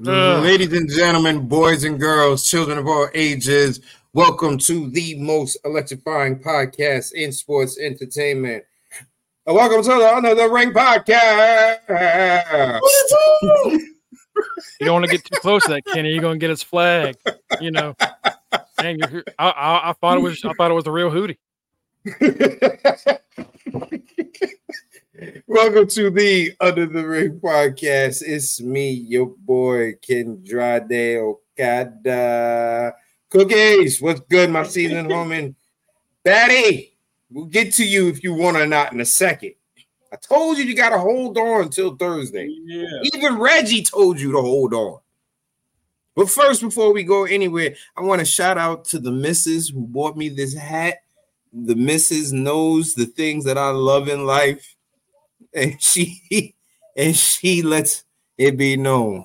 Ugh. Ladies and gentlemen, boys and girls, children of all ages, welcome to the most electrifying podcast in sports entertainment. And welcome to the Under the Ring podcast. you don't want to get too close to that, Kenny. You're gonna get his flag. You know. Dang, I, I, I thought it was I thought it was the real Hootie. Welcome to the Under the Ring podcast. It's me, your boy Kendrade Okada. Cookies, what's good, my season homie? Batty, we'll get to you if you want or not in a second. I told you you got to hold on until Thursday. Yeah. Even Reggie told you to hold on. But first, before we go anywhere, I want to shout out to the missus who bought me this hat. The missus knows the things that I love in life, and she and she lets it be known.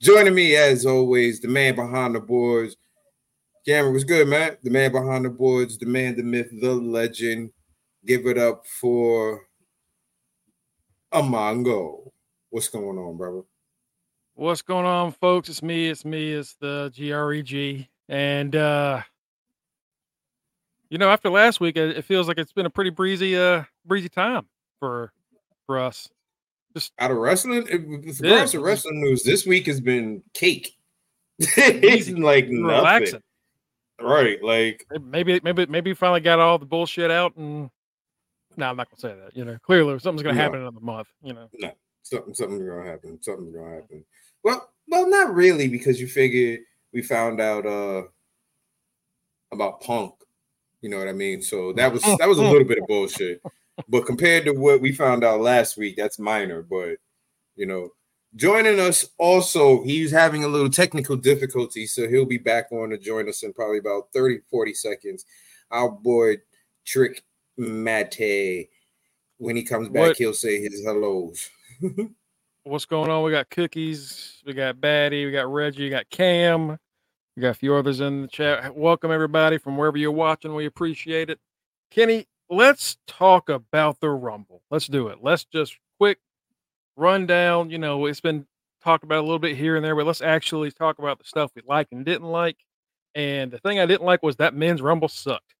Joining me as always, the man behind the boards. Cameron was good, man. The man behind the boards, the man, the myth, the legend. Give it up for a Amongo. What's going on, brother? What's going on, folks? It's me. It's me. It's the GREG. And uh you know, after last week, it feels like it's been a pretty breezy, uh, breezy time for for us. Just out of wrestling, with yeah. of wrestling news, this week has been cake. it's like relaxing. Nothing. Right, like maybe, maybe, maybe finally got all the bullshit out, and no, I'm not gonna say that. You know, clearly something's gonna no. happen in the month. You know, no, something, something's gonna happen. Something's gonna happen. Well, well, not really, because you figured we found out uh about Punk. You know what I mean? So that was that was a little bit of bullshit. But compared to what we found out last week, that's minor. But you know, joining us also, he's having a little technical difficulty, so he'll be back on to join us in probably about 30, 40 seconds. Our boy Trick Mate. When he comes back, what? he'll say his hellos. what's going on? We got Cookies, we got Batty, we got Reggie, we got Cam, we got a few others in the chat. Welcome everybody from wherever you're watching. We appreciate it. Kenny, let's talk about the Rumble. Let's do it. Let's just quick rundown. You know, it's been talked about a little bit here and there, but let's actually talk about the stuff we like and didn't like. And the thing I didn't like was that men's Rumble sucked.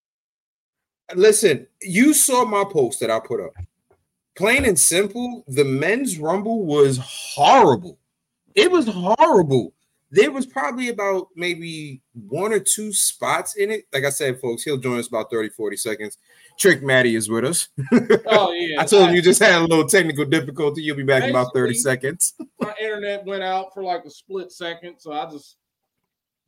Listen, you saw my post that I put up plain and simple, the men's rumble was horrible. It was horrible. There was probably about maybe one or two spots in it. Like I said, folks, he'll join us about 30, 40 seconds. Trick Maddie is with us. Oh, yeah. I told him you just had a little technical difficulty. You'll be back in about 30 seconds. my internet went out for like a split second, so I just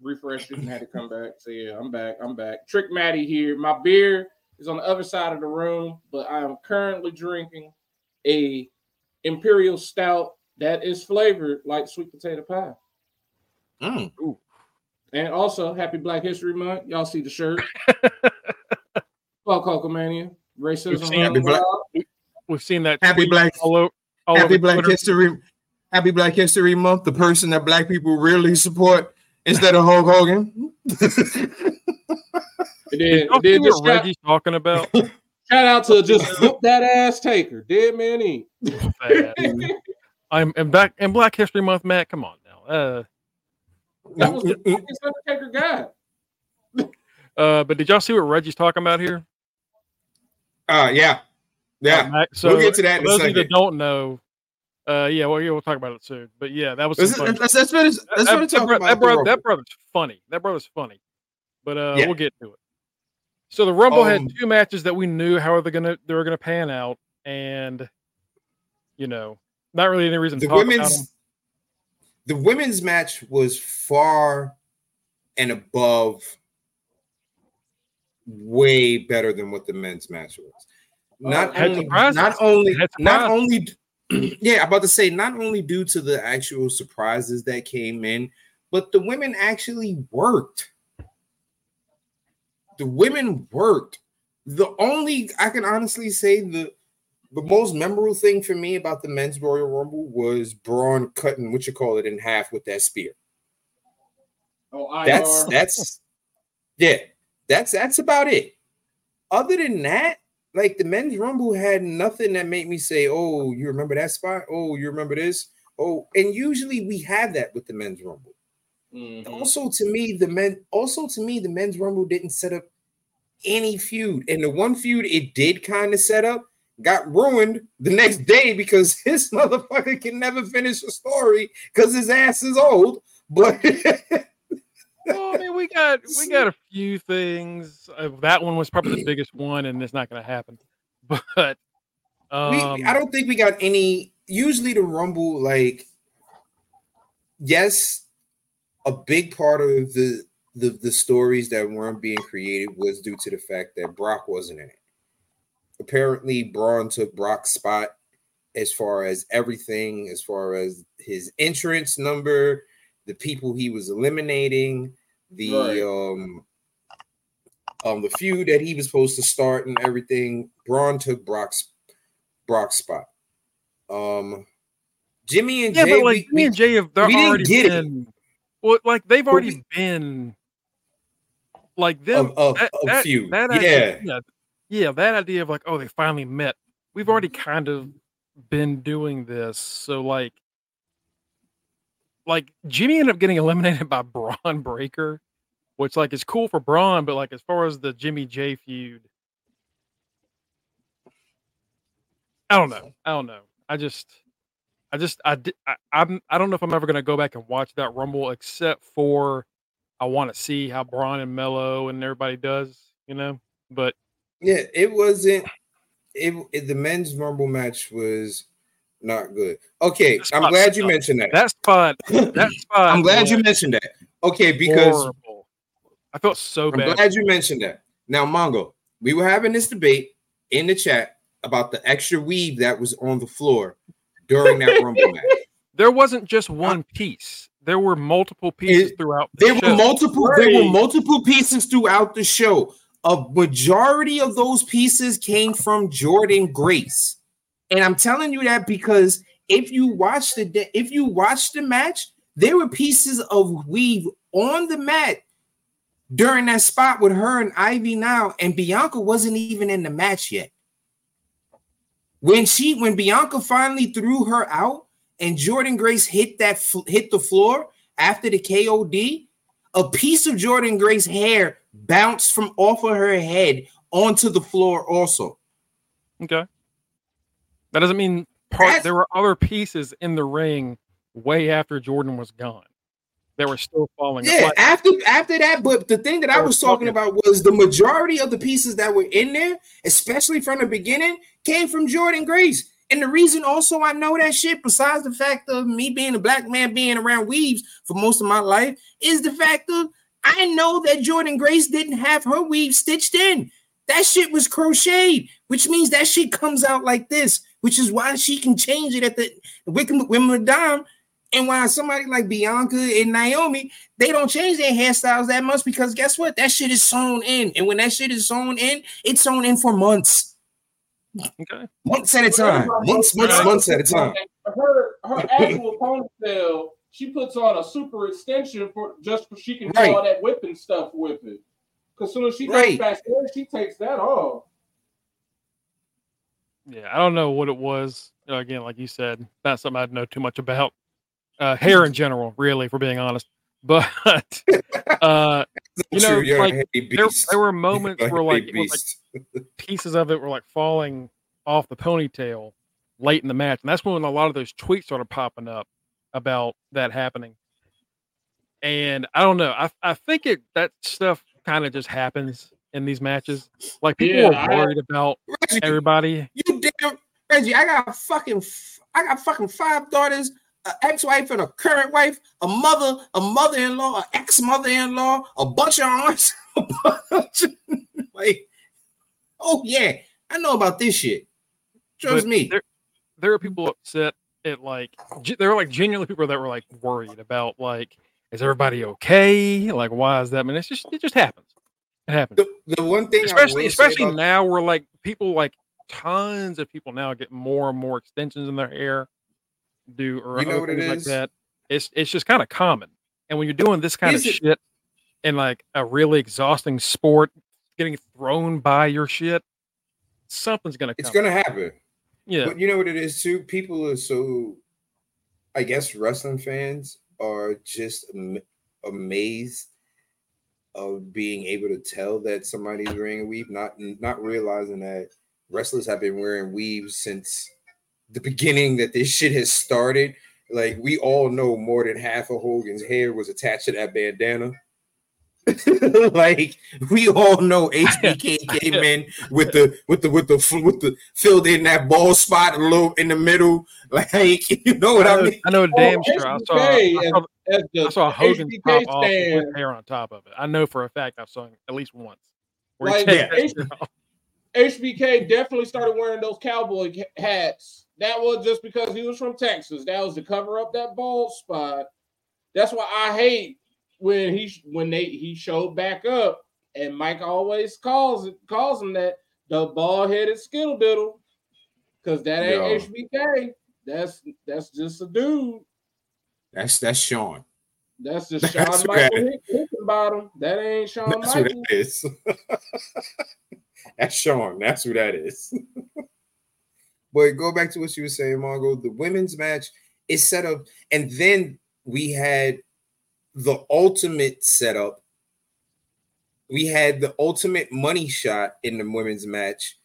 refreshed it and had to come back. So yeah, I'm back. I'm back. Trick Maddie here. My beer is on the other side of the room, but I am currently drinking a imperial stout that is flavored like sweet potato pie. Mm. And also, happy Black History Month. Y'all see the shirt. Fuck Hulkamania. Racism. We've seen, happy black, we've seen that. Happy Black, all over, all happy Black Twitter. History. Happy Black History Month. The person that Black people really support instead of Hulk Hogan. and then, and then what Reggie's talking about. Shout out to just whoop that ass taker. Dead man eat. I'm and back in Black History Month, Matt. Come on now. Uh, that was the Undertaker guy. Uh, but did y'all see what Reggie's talking about here? Uh yeah. Yeah. So we'll get to that. those of you that don't know, uh, yeah, well, yeah, we'll talk about it soon. But yeah, that was that's, that's, that's, that's, it's, that's that, it's that, that, brother, that brother's funny. That brother's funny. But uh, yeah. we'll get to it. So the Rumble um, had two matches that we knew how are they're gonna they were gonna pan out, and you know, not really any reason the women's the women's match was far and above way better than what the men's match was. Not uh, only, not only, not only, yeah, about to say, not only due to the actual surprises that came in, but the women actually worked the women worked. The only I can honestly say the the most memorable thing for me about the men's Royal Rumble was Bron cutting what you call it in half with that spear. Oh, that's that's yeah, that's that's about it. Other than that, like the men's rumble had nothing that made me say, "Oh, you remember that spot? Oh, you remember this? Oh, and usually we have that with the men's rumble. Mhm. Also, to me, the men also to me, the men's rumble didn't set up any feud. And the one feud it did kind of set up got ruined the next day because his motherfucker can never finish a story because his ass is old. But Well, I mean, we got we got a few things. Uh, that one was probably the biggest one, and it's not going to happen. But we, um, I don't think we got any. Usually, the Rumble, like, yes, a big part of the the the stories that weren't being created was due to the fact that Brock wasn't in it. Apparently, Bron took Brock's spot as far as everything, as far as his entrance number, the people he was eliminating, the Right. um um the feud that he was supposed to start and everything. Bron took Brock's Brock's spot. Um Jimmy and yeah, Jay, but like we- me and Jay have they're we didn't already get it. been. Well, like they've already we- been. Like them of, of, that, of that- feud. that yeah. idea, yeah, yeah, that idea of like, oh, they finally met. We've already kind of been doing this, so like, like Jimmy ended up getting eliminated by Bron Breakker, which like is cool for Bron, but like as far as the Jimmy J feud, I don't know. I don't know. I just, I just, I, I, I'm, I don't know if I'm ever gonna go back and watch that Rumble, except for I want to see how Bron and Melo and everybody does, you know. But Yeah, it wasn't it, it the men's rumble match was not good. Okay, This I'm glad you mentioned that. that spot, that spot, I'm glad you mentioned that. Okay, because horrible. I felt so I'm bad. glad you mentioned that. Now, Mongo, we were having this debate in the chat about the extra weave that was on the floor during that rumble match. There wasn't just one uh, piece. There were multiple pieces It- throughout the There show. were multiple. There were multiple pieces throughout the show. A majority of those pieces came from Jordynne Grace, and I'm telling you that because if you watch the if you watch the match, there were pieces of weave on the mat during that spot with her and Ivy now, and Bianca wasn't even in the match yet. When she when Bianca finally threw her out and Jordynne Grace hit that hit the floor after the KOD, a piece of Jordynne Grace hair bounced from off of her head onto the floor also. okay. That doesn't mean part. That's- There were other pieces in the ring way after Jordynne was gone. They were still falling. Yeah, apart. after after that, but the thing that I They was talking talking- about was the majority of the pieces that were in there, especially from the beginning, came from Jordynne Grace. And the reason also I know that shit, besides the fact of me being a black man being around weaves for most of my life, is the fact of I know that Jordynne Grace didn't have her weave stitched in. That shit was crocheted, which means that shit comes out like this, which is why she can change it at the women Wickham Wimbledon. And why somebody like Bianca and Naomi, they don't change their hairstyles that much because guess what? That shit is sewn in. And when that shit is sewn in, it's sewn in for months. Okay. Months at a time. Months, months, months at a time. Her her actual ponytail, she puts on a super extension for just so she can do Right. all that whipping stuff with it. Because soon as she Right. goes backstage, she takes that off. Yeah, I don't know what it was. Again, like you said, not something I'd know too much about. Uh, hair in general, really, for being honest. But uh, you know, True, like, there, there were moments where like, it was, like pieces of it were like falling off the ponytail late in the match, and that's when a lot of those tweets started popping up about that happening. And I don't know. I I think it that stuff kind of just happens in these matches. Like people Yeah, are I- worried about Reggie, everybody. you damn Reggie, I got fucking I got fucking five daughters, an ex-wife and a current wife, a mother, a mother-in-law, an ex-mother-in-law, a bunch of aunts, a bunch of- like, oh yeah, I know about this shit. Trust But me. There, there are people upset at like there are like genuinely people that were like worried about like is everybody okay? Like why is that? I mean, it's just it just happens. It happens. The, the one thing, especially especially about- now where like people like tons of people now get more and more extensions in their hair do or You know what it things like is? that it's it's just kind of common and when you're doing this kind Is of it- shit in like a really exhausting sport getting thrown by your shit something's gonna it's gonna happen. yeah But you know what it is too? People are so I guess wrestling fans are just am- amazed of being able to tell that somebody's wearing a weave, not not realizing that wrestlers have been wearing weaves since the beginning that this shit has started. Like we all know more than half of Hogan's hair was attached to that bandana. like we all know HBK came in with the with the with the with the filled in that ball spot a little in the middle. Like you know what I I know, mean? I know damn Oh, sure. I saw, I saw, As the I saw Hogan's HBK top off stand, with hair on top of it. I know for a fact I've seen at least once. Where Like, he yeah, takes that off. HBK definitely started wearing those cowboy hats. That was just because he was from Texas. That was to cover up that bald spot. That's why I hate when he when they he showed back up, and Mike always calls it calls him that the bald headed skittle diddle, because that ain't HBK. That's that's just a dude. That's that's Shawn. That's just That's Shawn right. Michael Hick- Hickenbottom. That ain't Shawn That's who Michael. that is. That's Shawn. That's who that is. but go back to what you were saying, Margot. The women's match is set up, and then we had the ultimate setup. We had the ultimate money shot in the women's match.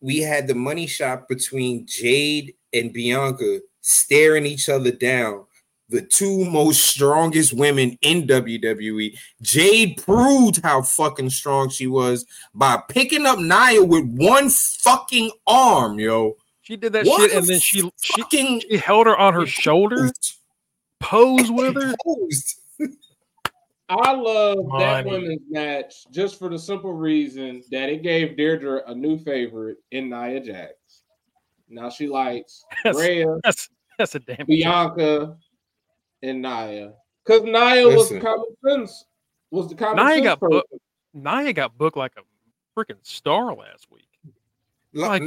We had the money shot between Jade and Bianca staring each other down. The two most strongest women in WWE. Jade proved how fucking strong she was by picking up Nia with one fucking arm, yo. She did that One shit, and then she she, fucking she held her on her shoulder, posed with her. posed. I love that women's match just for the simple reason that it gave Deirdre a new favorite in Nia Jax. Now she likes That's, Rhea, that's that's a damn. Bianca, and Nia. Because Nia was the Listen. common sense. Was the common Nia sense got person. booked. Nia got booked like a freaking star last week. L- Like,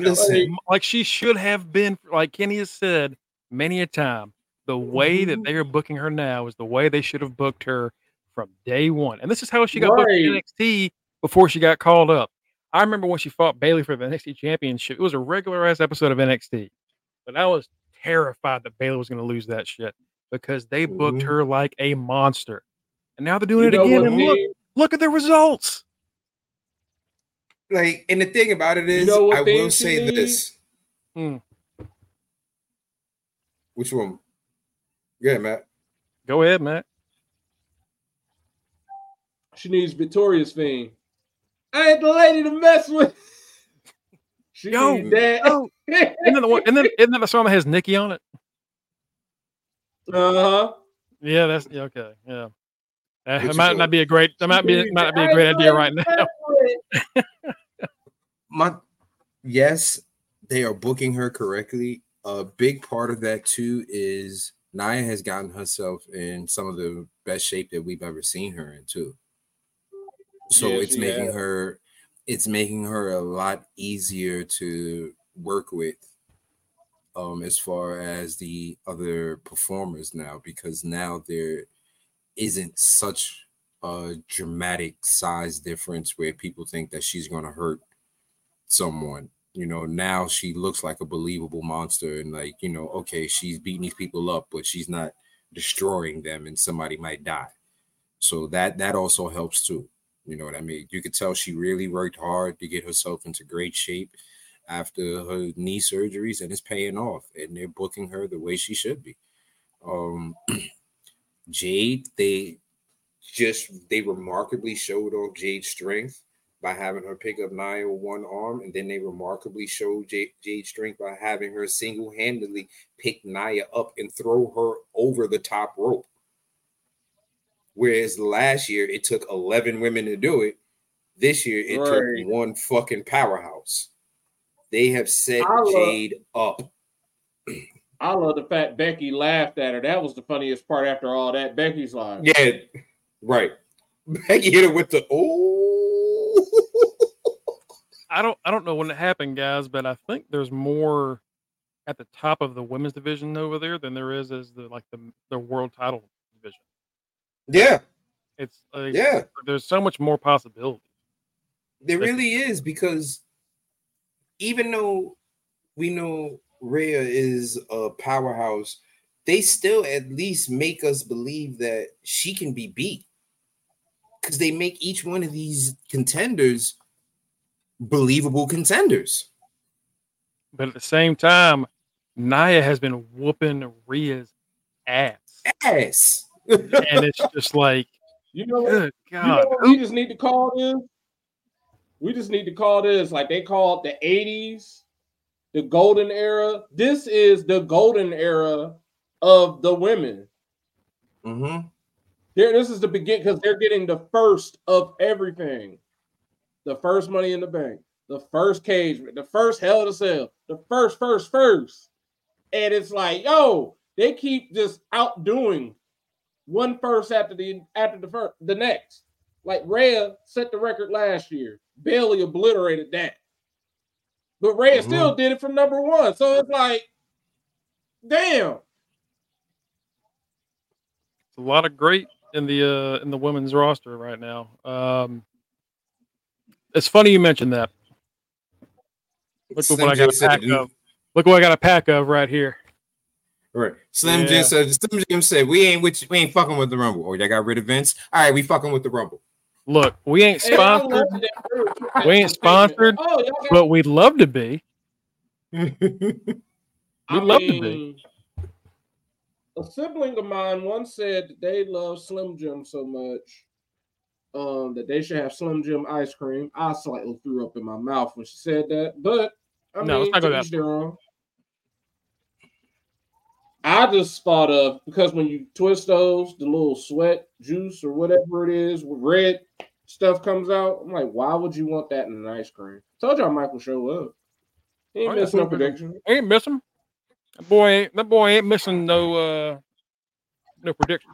like she should have been. Like Kenny has said many a time, the way that mm-hmm. they are booking her now is the way they should have booked her from day one. And this is how she got booked in NXT before she got called up. I remember when she fought Bayley for the NXT Championship. It was a regular ass episode of NXT, but I was terrified that Bayley was going to lose that shit because they booked Mhm. her like a monster. And now they're doing You it again. And look, theme- look at the results. like, and the thing about it is, know I will say needs? this. Hmm. Which one? Yeah, Matt. Go ahead, Matt. She needs Victoria's theme. I ain't the lady to mess with. She Yo, needs that. Oh, and then the one, and then isn't that the song that has Nikki on it? Uh-huh. Yeah, that's yeah, okay. Yeah, Uh, Which it is might not be a great. That might be She might not be a great idea right now. my yes, they are booking her correctly. A big part of that too is Nia has gotten herself in some of the best shape that we've ever seen her in too. So Yeah, it's making has. her it's making her a lot easier to work with um as far as the other performers now because now there isn't such a dramatic size difference where people think that she's going to hurt someone. You know now she looks like a believable monster and like you know okay she's beating these people up but she's not destroying them and somebody might die. So that that also helps too. You know what i mean? You could tell she really worked hard to get herself into great shape after her knee surgeries and it's paying off and they're booking her the way she should be um jade they just they remarkably showed off jade's strength by having her pick up Nia with one arm, and then they remarkably showed Jade, Jade's strength by having her single-handedly pick Nia up and throw her over the top rope. Whereas last year it took 11 women to do it. This year it Right. took one fucking powerhouse. They have set I love- Jade up. I love the fact Becky laughed at her. That was the funniest part after all that. Becky's like, Yeah, right. Becky hit her with the oh. I don't I don't know when it happened, guys, but I think there's more at the top of the women's division over there than there is as the like the the world title division. yeah, It's like, yeah. there's so much more possibility. There really is because even though we know Rhea is a powerhouse, they still at least make us believe that she can be beat because they make each one of these contenders believable contenders. But at the same time, Nia has been whooping Rhea's ass. Ass. and it's just like, you know, good you God. know what we just need to call this? We just need to call this like they called the 80s, the golden era. This is the golden era of the women. Mm-hmm. There, this is the begin because they're getting the first of everything. The first money in the bank, the first cage, the first hell to sell, the first, first, first. And it's like, yo, they keep just outdoing one first after the after the first the next. Like Rhea set the record last year. Bayley obliterated that. But Rhea Mhm. still did it from number one. So it's like, damn. It's a lot of great in the uh in the women's roster right now. Um it's funny you mentioned that. Look at what I got a pack of. Look what I got a pack of right here. Right. Slim Yeah. Jim said Slim Jim said we ain't with you, we ain't fucking with the rumble. Oh, they got rid of Vince. All right, we fucking with the rumble. Look, we ain't sponsored, love We ain't sponsored, Oh, got but we'd love to be. We'd love to be. A sibling of mine once said that they love Slim Jim so much um, that they should have Slim Jim ice cream. I slightly threw up in my mouth when she said that, but I No, let's not go to that each their own. I just thought of because when you twist those, the little sweat juice or whatever it is, red stuff comes out. I'm like, why would you want that in an ice cream? Told y'all Michael show up. He ain't Oh, yeah, no prediction. Ain't missing. That boy ain't that boy ain't missing no uh no prediction.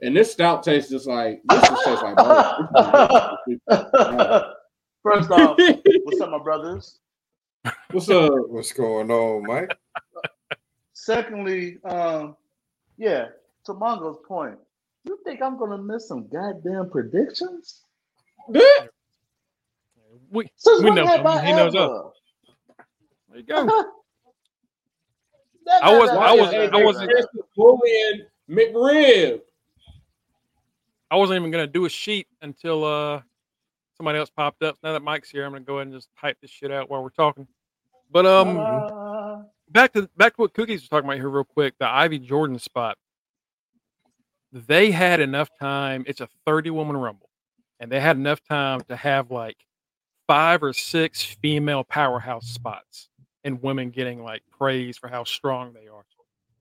And this stout tastes just like this just tastes like butter. First off, what's up, my brothers? What's up? What's going on, Mike? Secondly, um, yeah, to Mongo's point, you think I'm gonna miss some goddamn predictions? We Since we know have him. I He knows us. There you go. I was- guy I was I wasn't bullying McRib. I wasn't even gonna do a sheet until uh somebody else popped up. Now that Mike's here, I'm gonna go ahead and just type this shit out while we're talking. But um Uh, back to back to what Cookies was talking about here real quick, the Ivy Jordynne spot. They had enough time. It's a 30 woman rumble, and they had enough time to have like five or six female powerhouse spots and women getting like praise for how strong they are.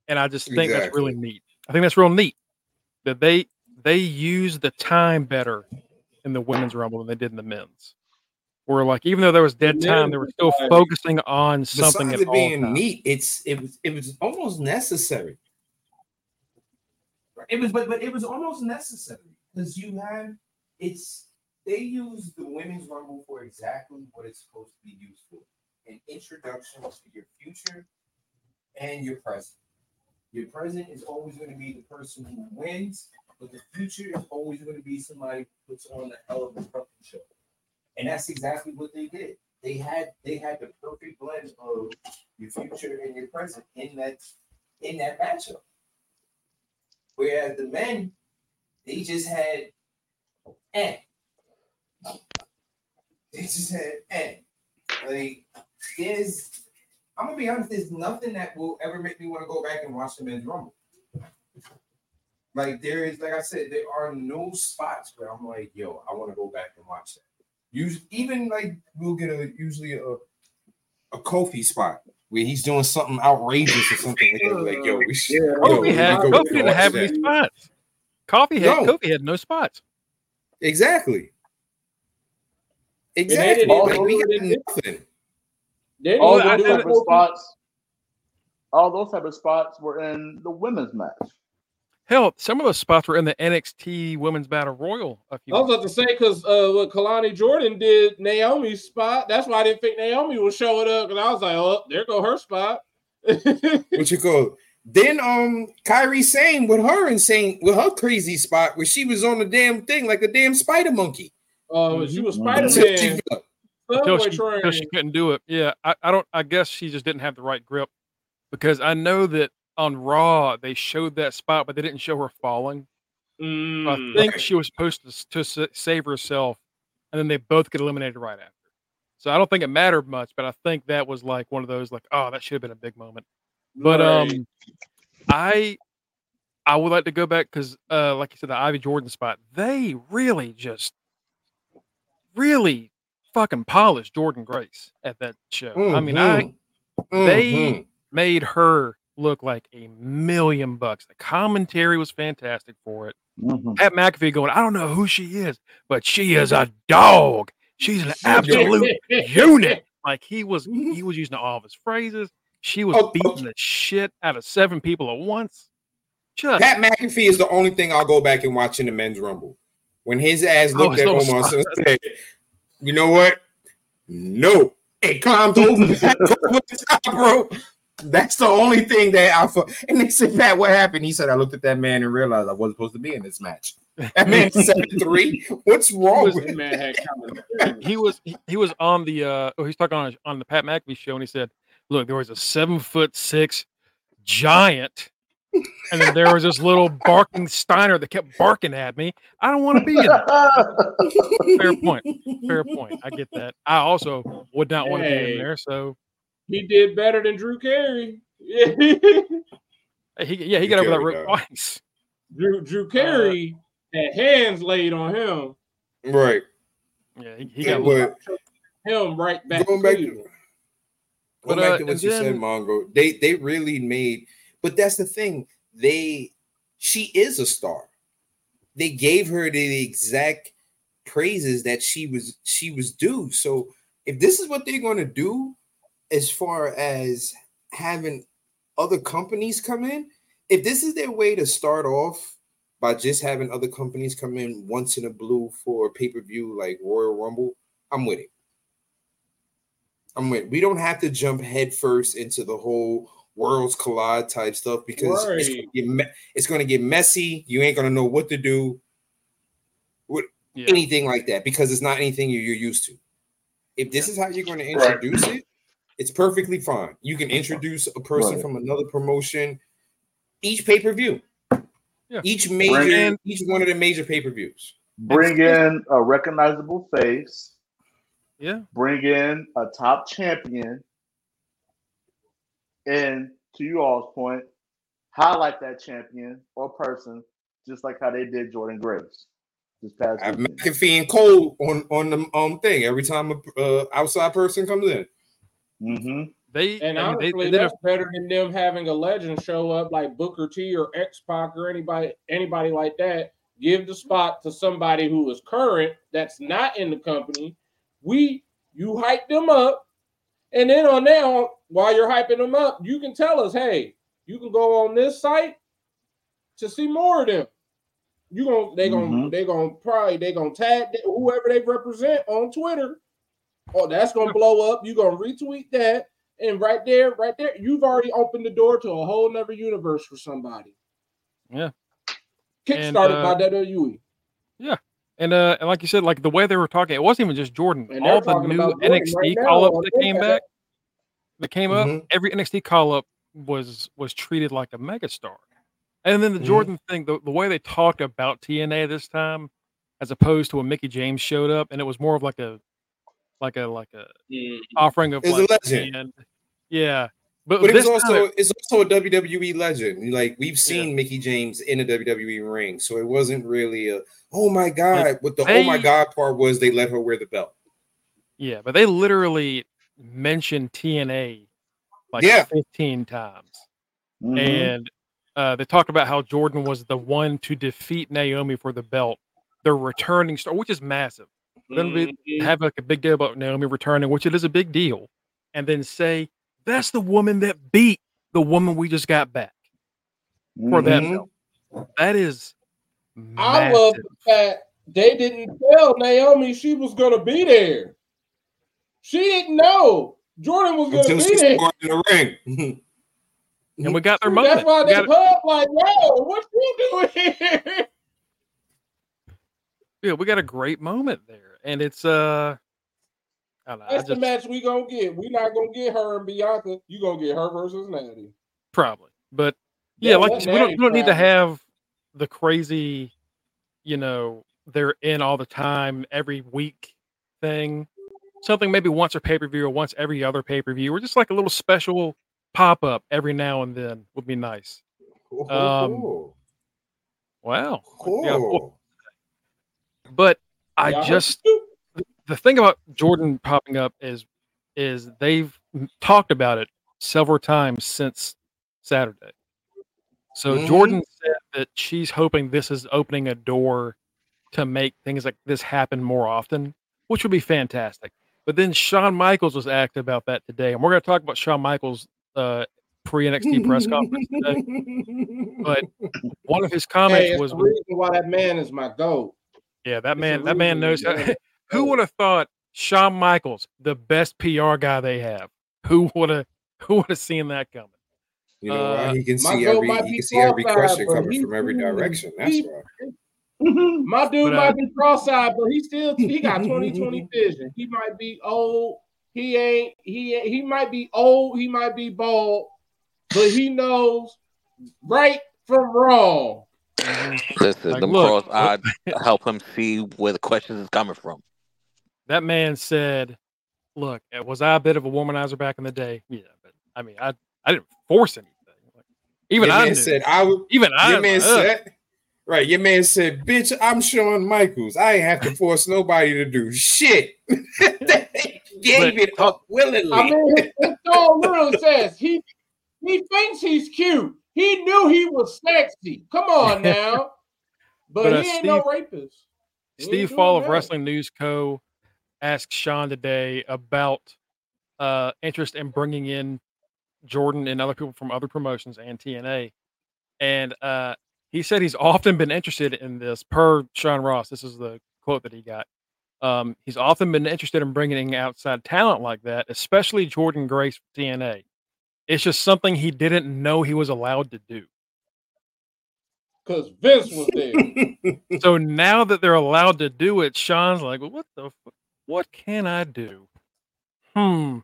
And I just think that's really neat. I think that's real neat that they they use the time better in the women's rumble than they did in the men's. Where like even though there was dead time, they were still focusing on something Besides at it all being times. neat, it's it was it was almost necessary. It was, but but it was almost necessary because you had it's they use the women's rumble for exactly what it's supposed to be used for an introduction to your future and your present. Your present is always going to be the person who wins, but the future is always going to be somebody who puts on the hell of a fucking show. And that's exactly what they did. They had they had the perfect blend of your future and your present in that in that matchup. Whereas the men, they just had eh. They just had eh. Like there's I'm gonna be honest, there's nothing that will ever make me want to go back and watch the men's rumble. Like there is, like I said, there are no spots where I'm like, yo, I want to go back and watch that. Usually, even like we'll get a usually a a Kofi spot where he's doing something outrageous or something. Like, that. like yo, we should. Yeah. yo, Kofi we had Kofi didn't have that. any spots. Kofi had No. Kofi had no spots. Exactly. Exactly. didn't Like, we got even- nothing. Didn't all those type of spots, all those type of spots were in the women's match. Hell, some of those spots were in the NXT Women's Battle Royal. A few I was about to say because uh, what Kelani Jordan did Naomi's spot. That's why I didn't think Naomi was showing up because I was like, oh, there go her spot. What you call? Then um Kairi Sane with her insane with her crazy spot where she was on the damn thing like a damn spider monkey. Uh, she was. Spider Until she Man. until she, until she couldn't do it. Yeah, I, I don't. I guess she just didn't have the right grip because I know that on Raw they showed that spot, but they didn't show her falling. So I Mm. think Right. she was supposed to to save herself, and then they both get eliminated right after. So I don't think it mattered much, but I think that was like one of those like, oh, that should have been a big moment. But Right. um, I I would like to go back because uh, like you said, the Ivy Jordynne spot, they really just really fucking polished Jordynne Grace at that show. I mean, I Mhm. they made her look like a million bucks. The commentary was fantastic for it. Mhm. Pat McAfee going, I don't know who she is, but she is a dog. She's an absolute unit. Like he was, he was using all of his phrases. She was Oh, oh. beating the shit out of seven people at once. Just Pat McAfee is the only thing I'll go back and watch in the men's rumble. When his ass Oh, looked at little Omos and said, "You know what? No, it climbed over the top, bro." That's the only thing that I felt. And they said, "Pat, what happened?" He said, "I looked at that man and realized I wasn't supposed to be in this match." That man seven three. What's wrong was- with That man had coming. he was he, he was on the uh oh, he's talking on on the Pat McAfee show and he said, Look, there was a seven foot six giant, and then there was this little barking Steiner that kept barking at me. I don't want to be in it. Fair point. Fair point. I get that. I also would not want to be in there. So He did better than Drew Carey. Yeah. he, yeah, he You got over that carry rope that. twice. Drew Drew Carey had hands laid on him. Right. Yeah, he, he got but Him right back. going back to to you. But, going back uh, to what and you said, then- Mongo. They they really made, but that's the thing. They she is a star. They gave her the exact praises that she was she was due. So if this is what they're going to do, as far as having other companies come in, if this is their way to start off by just having other companies come in once in a blue for a pay per view like Royal Rumble, I'm with it. I'm with. We don't have to jump headfirst into the whole worlds collide type stuff because it's, gonna get me- it's going to get messy. You ain't going to know what to do, yeah. anything like that, because it's not anything you- you're used to. If this is how you're going to Right. introduce it, it's perfectly fine. You can introduce a person Right. from another promotion each pay per view. Yeah. Each major, in- each one of the major pay per views. Bring in a recognizable face. Yeah. Bring in a top champion. And to you all's point, highlight that champion or person, just like how they did Jordynne Grace this past I have weekend. McAfee and Cole on on the um thing every time a uh, outside person comes in. Hmm They And I mean, they, honestly, they did a that's better than them having a legend show up like Booker T or X Pac or anybody anybody like that. Give the spot to somebody who is current that's not in the company. We you hype them up, and then on now while you're hyping them up, you can tell us, hey, you can go on this site to see more of them. You gonna they gonna Mhm. they gonna probably they gonna tag whoever they represent on Twitter. Oh, that's gonna blow up. You're gonna retweet that, and right there, right there, you've already opened the door to a whole nother universe for somebody. Yeah. Kickstarted uh, by WWE. Yeah. And uh, and like you said, like the way they were talking, it wasn't even just Jordynne. And All the new NXT right call ups on that came back, that came up, Mhm. every NXT call up was was treated like a megastar. And then the Mhm. Jordynne thing, the, the way they talked about TNA this time, as opposed to when Mickie James showed up, and it was more of like a like a like a offering of It's a legend. and- yeah. But, But this it's also it- it's also a WWE legend. Like we've seen Mickie James in a WWE ring, so it wasn't really a oh my god. What the oh my god part was they let her wear the belt. yeah, but they literally mentioned TNA like Yeah. 15 times. Mhm. and uh, they talked about how Jordynne was the one to defeat Naomi for the belt. The returning star, which is massive. Then we Mhm. have like a big deal about Naomi returning, which it is a big deal, and then say that's the woman that beat the woman we just got back for that Mhm. belt. That is. I love massive. the fact they didn't tell Naomi she was gonna be there. She didn't know Jordynne was gonna Until be there. in the ring. and we got their moment. That's why they got- pub like, whoa, what you doing here? yeah, we got a great moment there, and it's uh, I don't know. That's the match we gonna get. We not gonna get her and Bianca. You gonna get her versus Nattie. Probably. But Yeah, Yeah, like we don't, we don't need to have the crazy, you know, they're in all the time every week thing. Something maybe once a pay per view or once every other pay per view, or just like a little special pop up every now and then would be nice. Cool, Um, Wow. cool. Yeah, cool. But I Yeah, just the thing about Jordynne popping up is is they've talked about it several times since Saturday. So Mhm. Jordynne said that she's hoping this is opening a door to make things like this happen more often, which would be fantastic. But then Shawn Michaels was asked about that today, and we're going to talk about Shawn Michaels uh, pre NXT press conference today. But one of his comments Hey, was, the reason why that man is my goat. "Yeah, that it's man, the that man knows." reason, How, yeah. who would have thought Shawn Michaels, the best PR guy they have, who would have who would have seen that coming? You know Uh. He can see goat every might he can see every question but coming he- from every direction. That's he- why. My dude But, uh, might be cross-eyed, but he still he got 20/20 vision. He might be old. He ain't he ain't- he might be old. He might be bald, but he knows right from wrong. Listen, Like, them look, cross eyed help him see where the questions is coming from. That man said, "Look, uh, was I a bit of a womanizer back in the day? Yeah, but I mean, I I didn't force anything. Like, even your I man knew. said I would. even I. Your man said. Right, your man said, "Bitch, I'm Shawn Michaels. I ain't have to force nobody to do shit. they gave But it up willingly." I mean, his, his song literally says he he thinks he's cute. He knew he was sexy. Come on now, but, But, uh, he ain't no Steve- rapist. He Steve Fall of that. Wrestling News Co. asked Shawn today about uh, interest in bringing in Jordynne and other people from other promotions and TNA, and uh, he said he's often been interested in this. Per Sean Ross, this is the quote that he got. Um, he's often been interested in bringing in outside talent like that, especially Jordynne Grace for TNA. It's just something he didn't know he was allowed to do. because Vince was there. So now that they're allowed to do it, Shawn's like, well, "What the? F- what can I do?" Hmm.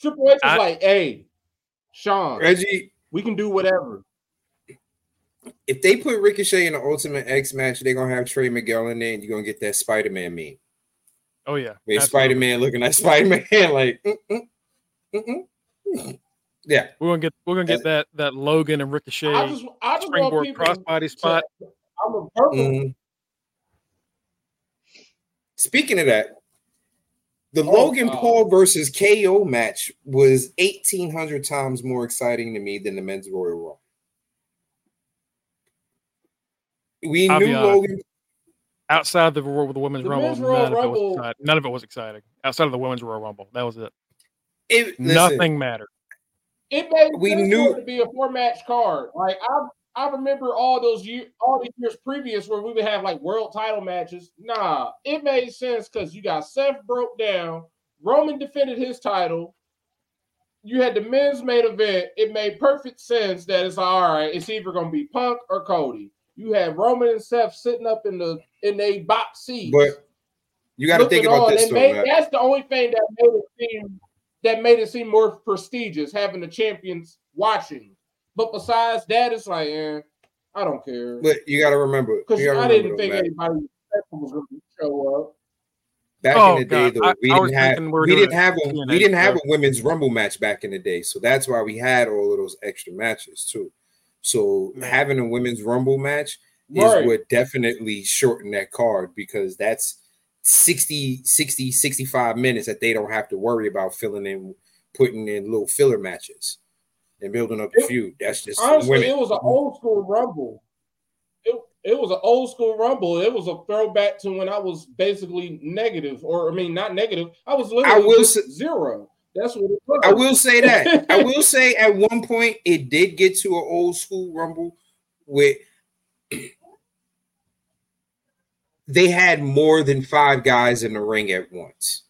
Triple H was I- like, "Hey, Shawn, Reggie, we can do whatever." if they put Ricochet in the Ultimate X match, they're gonna have Trey Miguel in there, and you're gonna get that Spider Man meme. Oh yeah. Spider Man looking at Spider Man like, mm, mm, mm, mm. Yeah. We're gonna get we're gonna get that that Logan and Ricochet I just, I just springboard crossbody spot. To, I'm a purple. Mhm. Speaking of that, the Oh, Logan God. Paul versus KO match was 1800 times more exciting to me than the men's Royal Rumble. We I'll knew. Logan. Outside the Royal- the women's The rumble, men's Royal none, Of it Rumble- was exciting. none of it was exciting. Outside of the women's Royal Rumble, that was it. It, listen, Nothing mattered. It made We sense knew- to be a four match card. Like I, I remember all those years, all the years previous where we would have like world title matches. Nah, it made sense because you got Seth broke down, Roman defended his title. You had the men's main event. It made perfect sense that it's all right. It's either gonna be Punk or Cody. You had Roman and Seth sitting up in the in a box seat. But you got to think about on. this though, made- that's the only thing that made it seem that made it seem more prestigious having the champions watching. But besides that, it's like, eh, I don't care But you got to remember, because I remember didn't think man, anybody was going to show up. back Oh, in the day, though, I- we I didn't have we were we doing didn't have a TNA we didn't have a women's rumble match back in the day, so that's why we had all of those extra matches too. So Man. having a women's rumble match is Right. what definitely shortened that card because that's 60 60 65 minutes that they don't have to worry about filling in putting in little filler matches and building up a It- feud that's just Honestly, women it was an old school rumble. It, it was an old school rumble. It was a throwback to when I was basically negative, or I mean, not negative. I was literally will say- zero. That's what it was. I will say that. I will say at one point it did get to an old school rumble where they had more than five guys in the ring at once.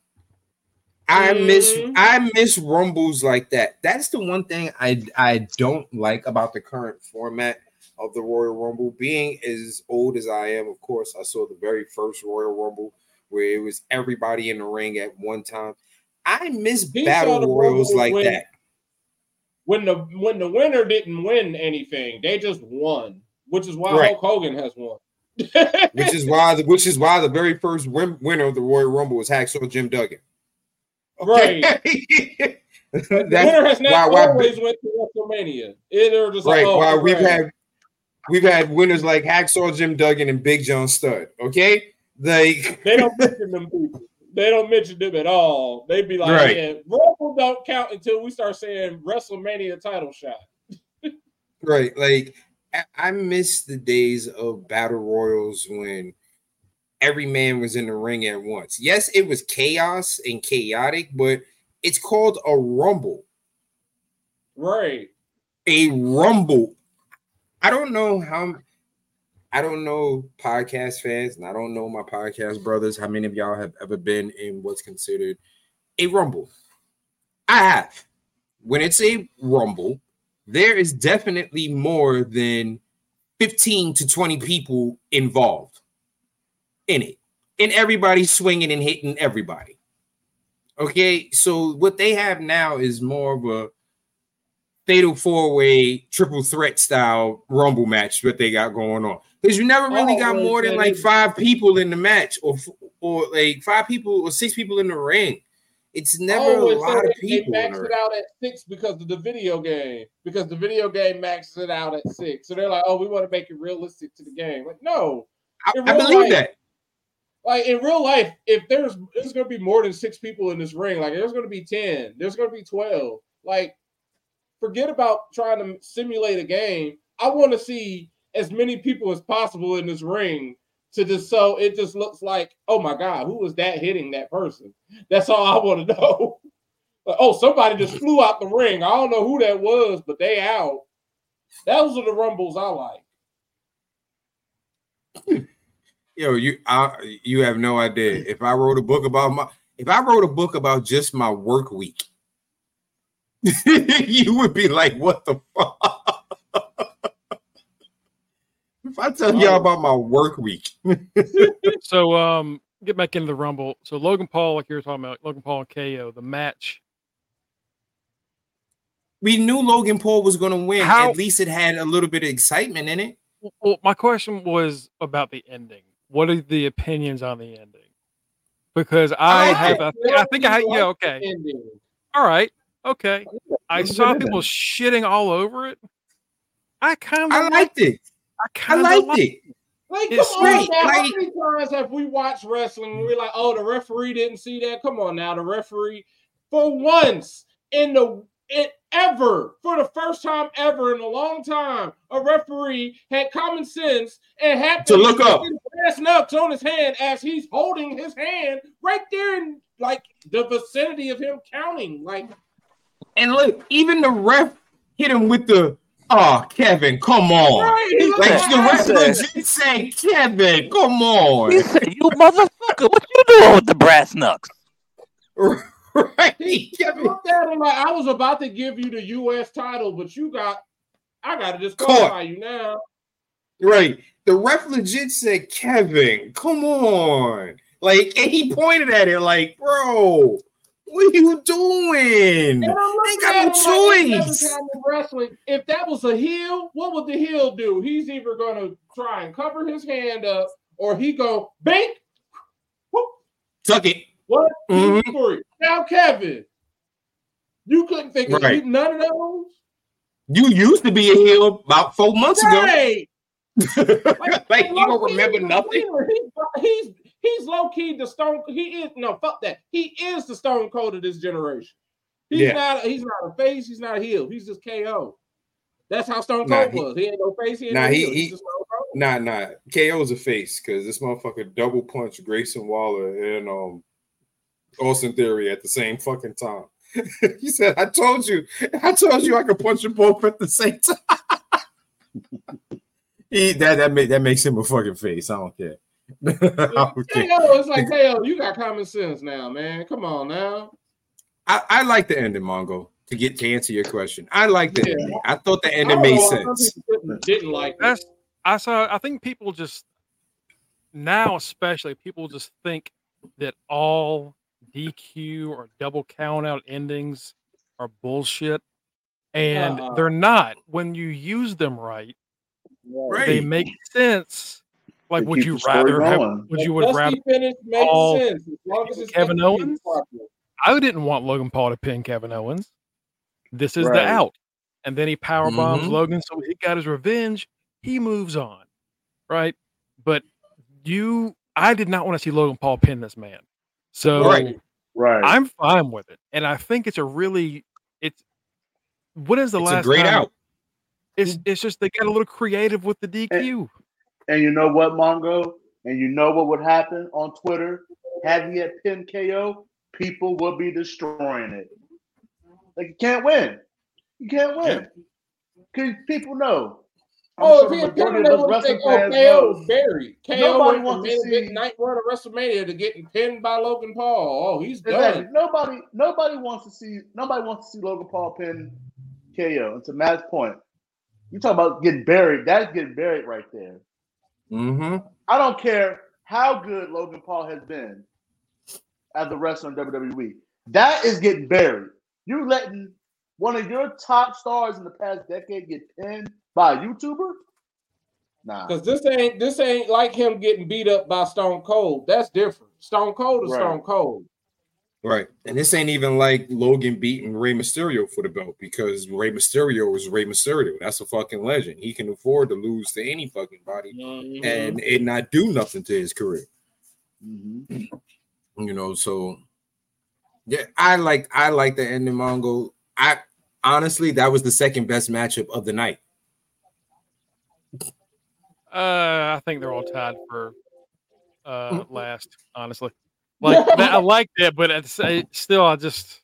I miss Mhm. I miss rumbles like that. That's the one thing I I don't like about the current format of the Royal Rumble. Being as old as I am, of course, I saw the very first Royal Rumble where it was everybody in the ring at one time. I miss These battle royals like when- that. when the when the winner didn't win anything, they just won, which is why Right. Hulk Hogan has won. Which is why the which is why the very first win, winner of the Royal Rumble was Hacksaw Jim Duggan. Right. That's winner has not why- why- always went to WrestleMania. It or just like, right. oh, why we've had we've had winners like Hacksaw Jim Duggan and Big John Studd. Okay, like They don't mention them people. They don't mention them at all. They'd be like, Right. Rumble don't count until we start saying WrestleMania title shot. right, like I, miss the days of battle royals when every man was in the ring at once. Yes, it was chaos and chaotic, but it's called a rumble. Right. a rumble. I don't know how I don't know podcast fans, and I don't know my podcast brothers. How many of y'all have ever been in what's considered a rumble? I have. When it's a rumble, there is definitely more than 15 to 20 people involved in it, and everybody swinging and hitting everybody. Okay, so what they have now is more of a fatal four way triple threat style rumble match that they got going on because you never really Oh, got more than like five people in the match or or like five people or six people in the ring. It's never Oh, a lot of people. They maxed it out at six because of the video game. Because the video game maxes it out at six. So they're like, oh, we want to make it realistic to the game. Like, no. I, I believe life- that. Like in real life, if there's there's gonna be more than six people in this ring, like there's gonna be 10, there's gonna be 12. Like, forget about trying to simulate a game. I want to see as many people as possible in this ring to just so it just looks like, oh my god, who was that hitting that person? That's all I want to know. Like, oh, somebody just flew out the ring. I don't know who that was, but they out. Those are the rumbles I like. Yo, you I, you have no idea. If I wrote a book about my if I wrote a book about just my work week, you would be like, what the fuck? If I tell y'all about my work week, So um get back into the rumble. So Logan Paul, like you were talking about, Logan Paul and KO, the match. we knew Logan Paul was gonna win. How- At least it had a little bit of excitement in it. Well, my question was about the ending. What are the opinions on the ending? Because I, I have, it. I think, I think I, yeah, okay, all right, okay. I saw people shitting all over it. I kind of I liked it. I I kind of liked it. Like, It's come on great, now. How many times have we watched wrestling and we're like, oh, the referee didn't see that? Come on now. The referee, for once in the it ever, for the first time ever in a long time, a referee had common sense and happened To look up. brass knucks on his hand as he's holding his hand right there in like the vicinity of him counting. Like, And look, even the ref hit him with the oh Kevin, come on. right, Like like, the ref said- legit said, Kevin, come on. He said, "You motherfucker, what you doing with the brass knucks?" right. Kevin. looked at him like I was about to give you the U.S. title, but you got, I got to Caught. disqualify you now. Right. The ref legit said, Kevin, come on. Like, and he pointed at it like, bro, what are you doing? And looking Ain't got no him like, it's never choice. wrestling. If that was a heel, what would the heel do? He's either gonna try and cover his hand up, or he go bank. Whoop, Tuck it. One, Mhm. three. Now, Kevin, you couldn't think of Right. none of those. You used to be a heel about four months ago. Right. like, you don't remember nothing? He- he's he's low key the stone. He is no fuck that. He is the stone cold of this generation. He's Yeah. not. He's not a face. He's not a heel. He's just KO. That's how Stone Nah, Cold he- was. He ain't no face. He ain't Nah, no he- heel. he- He's just Stone Cold. Nah, nah. KO's a face because this motherfucker double punched Grayson Waller and um Austin Theory at the same fucking time. he said, I told you, I told you I could punch you both at the same time. he, that that, make, that makes him a fucking face. I don't care. I don't it's like KO. You got common sense now, man. Come on now. I, I like the ending, Mongo. To get to answer your question, I like the Yeah. ending. I thought the ending don't made know sense. Didn't, didn't like it. I saw. I think people just now, especially people just think that all DQ or double count out endings are bullshit, and Uh-uh. they're not. When you use them right, Right. they make sense. Like, would you rather have? Would you would have Dusty rather? finish makes all sense as long as it's Kevin Owens? I didn't want Logan Paul to pin Kevin Owens. This is the out. And then he power bombs Mhm. Logan, so he got his revenge. He moves on. Right. But you I did not want to see Logan Paul pin this man. So Right. Right. I'm fine with it. And I think it's a really it's what is the It's a last great time- out. It's it's just they got a little creative with the DQ. And you know what, Mongo? And you know what would happen on Twitter? Had he had pinned KO, people would be destroying it. Like you can't win. You can't win. Because people know. I'm Oh, sure if he the had majority done of it, those they would say, wrestling "Oh, KO know. buried." KO Nobody wants to see- night one of WrestleMania to getting pinned by Logan Paul. Oh, he's Exactly. done. Nobody, nobody wants to see. Nobody wants to see Logan Paul pin KO. And to Matt's point, you talk about getting buried. That's getting buried right there. Mm-hmm. I don't care how good Logan Paul has been as a wrestler in WWE. That is getting buried. You letting one of your top stars in the past decade get pinned by a YouTuber? Nah. Because this ain't this ain't like him getting beat up by Stone Cold. That's different. Stone Cold is Right. Stone Cold. Right. And this ain't even like Logan beating Rey Mysterio for the belt because Rey Mysterio is Rey Mysterio. That's a fucking legend. He can afford to lose to any fucking body Mm-hmm. and it not do nothing to his career. Mhm. You know, so yeah, I like I like the ending Mongo. I honestly that was the second best matchup of the night. Uh, I think they're all tied for uh last. Honestly, like that, I like that, but at the sa- still, I just,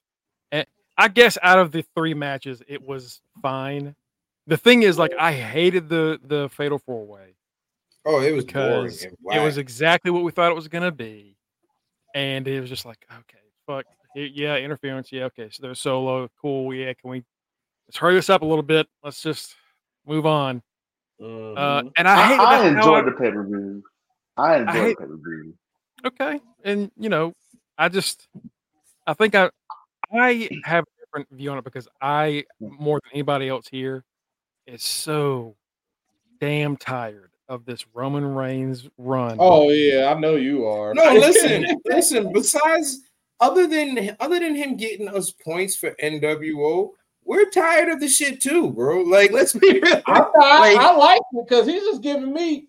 eh, I guess out of the three matches, it was fine. The thing is, like, I hated the the fatal four way Oh, it was because and it was exactly what we thought it was gonna be, and it was just like, okay, fuck, yeah, interference, yeah, okay, so they're solo, cool, yeah, can we let's hurry this up a little bit? Let's just move on. Uh, Mhm. and I, I, hate I that's how enjoyed the pay per view. I enjoyed hate- the pay per view. Okay and you know i just i think i i have a different view on it because i mm. more than anybody else here is so damn tired of this roman reigns run Oh yeah, I know you are. No, listen, listen. Besides, other than other than him getting us points for NWO, we're tired of the shit too, bro. Like, let's be real. I, I, Like- I like it because he's just giving me.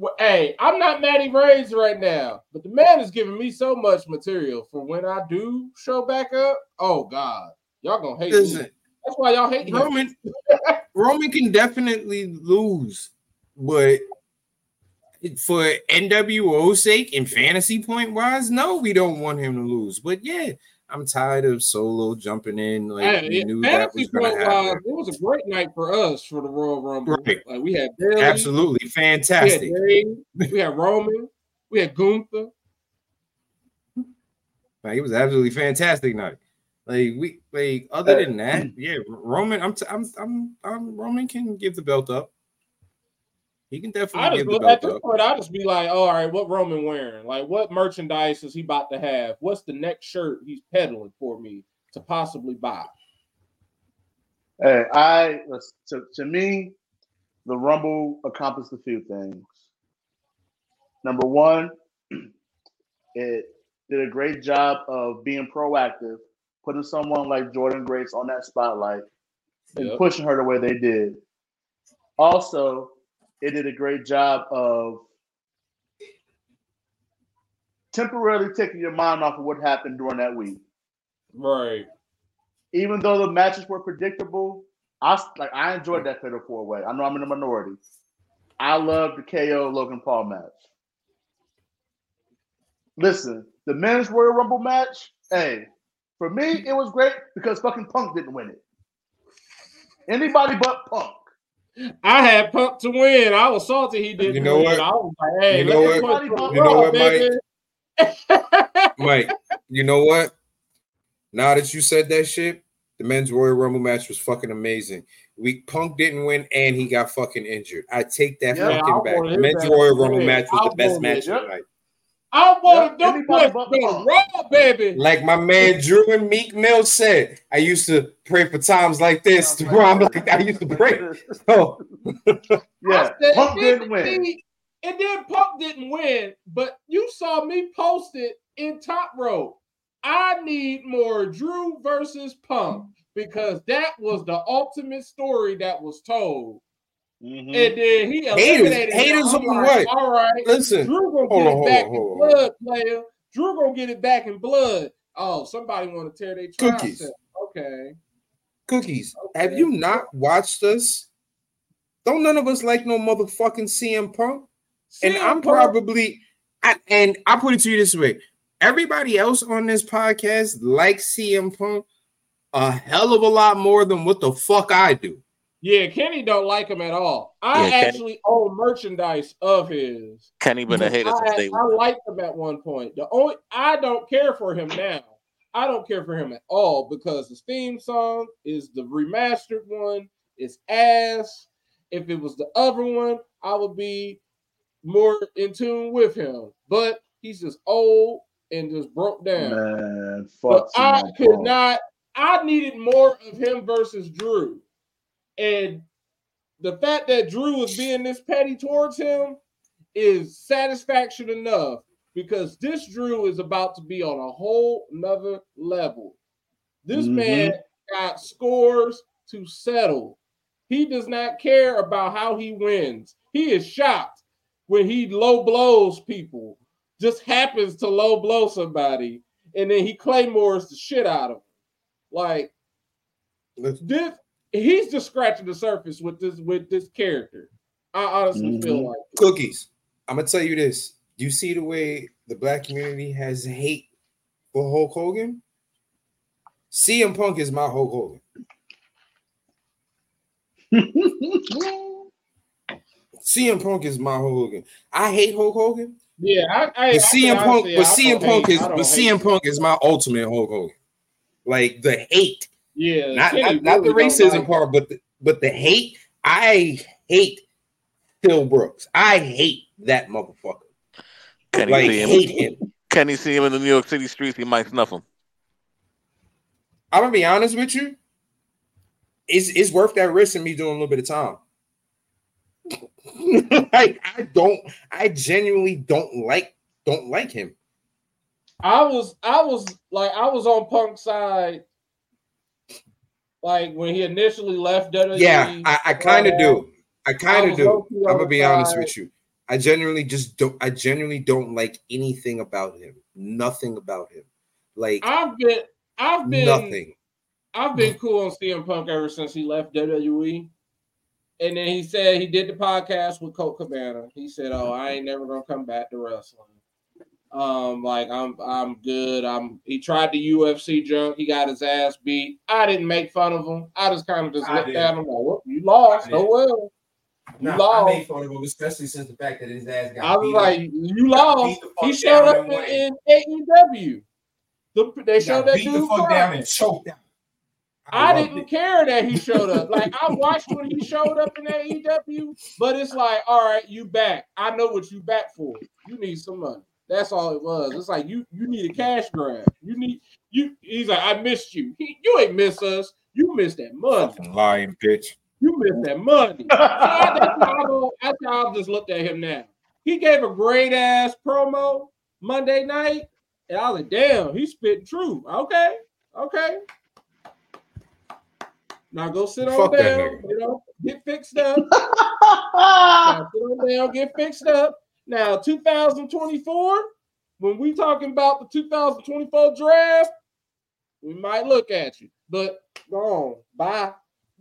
Well, hey, I'm not Matty Reigns right now, but the man is giving me so much material for when I do show back up. Oh God, y'all gonna hate me. That's why y'all hate. Roman, Roman can definitely lose, but for NWO's sake and fantasy point wise, no, we don't want him to lose. But yeah, I'm tired of Solo jumping in. Like Hey, we knew that was going point to wise, happen. it was a great night for us for the Royal Rumble. Right. Like we had Bayley, Absolutely we had fantastic. Dave, we had Roman, we had Gunther. Like it was absolutely fantastic night. Like we like other than that, yeah, Roman. I'm t- I'm I'm I'm Roman can give the belt up. He can definitely. I just give the at belt this up. point, I just be like, oh, all right, what Roman wearing? Like, what merchandise is he about to have? What's the next shirt he's peddling for me to possibly buy? Hey, I to, to me, the Rumble accomplished a few things. Number one, it did a great job of being proactive, putting someone like Jordynne Grace on that spotlight and Yep. pushing her the way they did. Also, it did a great job of temporarily taking your mind off of what happened during that week Right. even though the matches were predictable, I like I enjoyed that fatal four way. I know I'm in the minority. I love the KO Logan Paul match. Listen, the men's Royal Rumble match, hey, for me it was great because fucking Punk didn't win it. Anybody but Punk. I had Punk to win. I was salty he didn't You know win. what? I was like, hey, You know what? You know on, what, baby. Mike, you know what? Now that you said that shit, the men's Royal Rumble match was fucking amazing. We Punk didn't win and he got fucking injured. I take that Yeah, fucking I back. The men's. Royal Rumble match was I the best match it. of the night. I want Yeah, them anybody boys to Punk. raw, baby. Like my man Drew and Meek Mill said, I used to pray for times like this. Sounds Where I'm like- like, I used to pray. So oh. yeah, said, Punk didn't win. see, And then Punk didn't win, but you saw me post it in top row. I need more Drew versus Punk because that was the ultimate story that was told. Mhm. And then he Haters- eliminated him. haters on like, what? All right, listen, Drew gonna get on, it back on, in blood, player. Drew gonna get it back in blood. Oh, somebody want to tear their Cookies. Okay. cookies. Okay. Have you not watched us? Don't none of us like no motherfucking CM Punk? And I'm Punk- probably, I, and I put it to you this way: everybody else on this podcast likes CM Punk a hell of a lot more than what the fuck I do. Yeah, Kenny don't like him at all. I Yeah, Kenny- actually own merchandise of his. Kenny been a hater since I, day I liked him at one point. The only I don't care for him now. I don't care for him at all because his theme song is the remastered one. It's ass. If it was the other one, I would be more in tune with him. But he's just old and just broke down. Man, fuck. I could not. I needed more of him versus Drew, and the fact that Drew was being this petty towards him is satisfaction enough because this Drew is about to be on a whole nother level. This Mhm. man got scores to settle. He does not care about how he wins. He is shocked when he low blows people. Just happens to low blow somebody, and then he claymores the shit out of him. Like Let's- this, he's just scratching the surface with this with this character. I honestly feel Mhm. like. Cookies. I'm gonna tell you this. Do you see the way the black community has hate for Hulk Hogan? CM Punk is my Hulk Hogan. CM Punk is my Hulk Hogan. I hate Hulk Hogan, yeah. I, I, I but CM can Punk, honestly, but CM Punk hate- is, I but CM Punk is my ultimate Hulk Hogan. Like the hate, Yeah, not Kenny not, not the really don't racism like- part, but the, but the hate. I hate Phil Brooks. I hate that motherfucker. Kenny Like see him. hate him. Kenny see him in the New York City streets. He might snuff him. I'm gonna be honest with you. It's it's worth that risk in me doing a little bit of time. like I don't, I genuinely don't like don't like him. I was I was like I was on Punk's side, like when he initially left WWE. Yeah, I, I kind of do. Um, I kind of do. I'm gonna be honest with you. I genuinely just don't. I genuinely don't like anything about him. Nothing about him. Like I've been I've been nothing. I've been cool on CM Punk ever since he left WWE. And then he said he did the podcast with Colt Cabana. He said, "Oh, I ain't never gonna come back to wrestling. Um, like I'm, I'm good. I'm." He tried the UFC junk. He got his ass beat. I didn't make fun of him. I just kind of just I looked did. at him like, well, "You lost. I Oh well." You Nah, lost. I made fun of him, especially since the fact that his ass got I was beat up. like, "You lost." Beat the fuck He showed up in, in AEW. The, they showed that beat the dude fuck down and choked out. I loved didn't it. care that he showed up. Like I watched when he showed up in AEW, but it's like, all right, you back. I know what you back for. You need some money. That's all it was. It's like you you need a cash grab. You need you. He's like, I missed you. He, you ain't miss us. You missed that money. Fucking lying bitch. You missed that money. So I, that's, how I, go- that's how I just looked at him now. He gave a great ass promo Monday night, and I was like, damn, he's spitting true. Okay, okay. Now go sit on Fuck that down, you know, get fixed up. now sit on down, get fixed up. Now, 2024, when we talking about the 2024 draft, we might look at you. But go on, bye.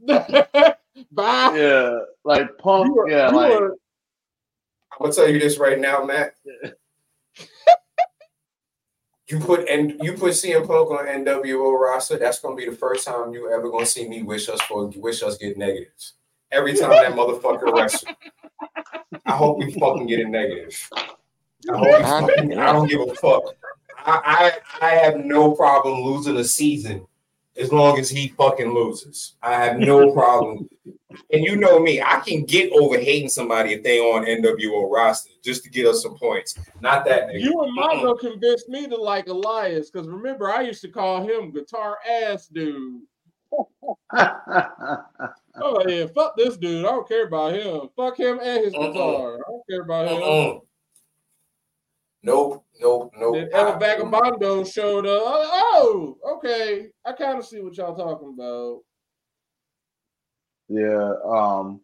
bye. yeah, like Punk. Are- yeah, like are- I'm gonna tell you this right now, Matt. You put and you put CM Punk on NWO roster. That's gonna be the first time you ever gonna see me wish us for wish us get negatives. Every time that motherfucker wrestles, I hope we fucking get a negative. I hope we fucking, I don't give a fuck. I, I I have no problem losing a season as long as he fucking loses. I have no problem. And you know me, I can get over hating somebody if they on NWO roster just to get us some points. Not that nigga. You and Mongo convinced me to like Elias because remember I used to call him guitar ass dude. Oh yeah, fuck this dude. I don't care about him. Fuck him and his Uh-uh. guitar. I don't care about him. Mm-mm. Nope, nope, nope. Then El Vagabondo showed up. Oh, okay. I kind of see what y'all talking about. yeah. Um,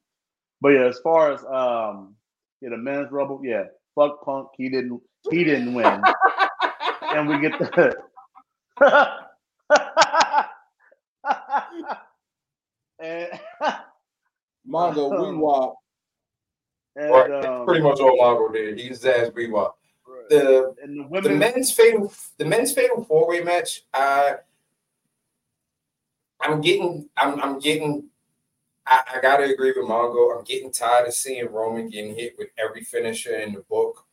but yeah, as far as um, yeah, the men's rumble, yeah, fuck Punk. He didn't. He didn't win, and we get the. and Mongo, we wop. and, Right, um, pretty much all Mongo did. He's his ass Bebop. The and the women- the men's fatal the men's fatal four way match. I I'm getting I'm I'm getting I, I gotta agree with Mongo. I'm getting tired of seeing Roman getting hit with every finisher in the book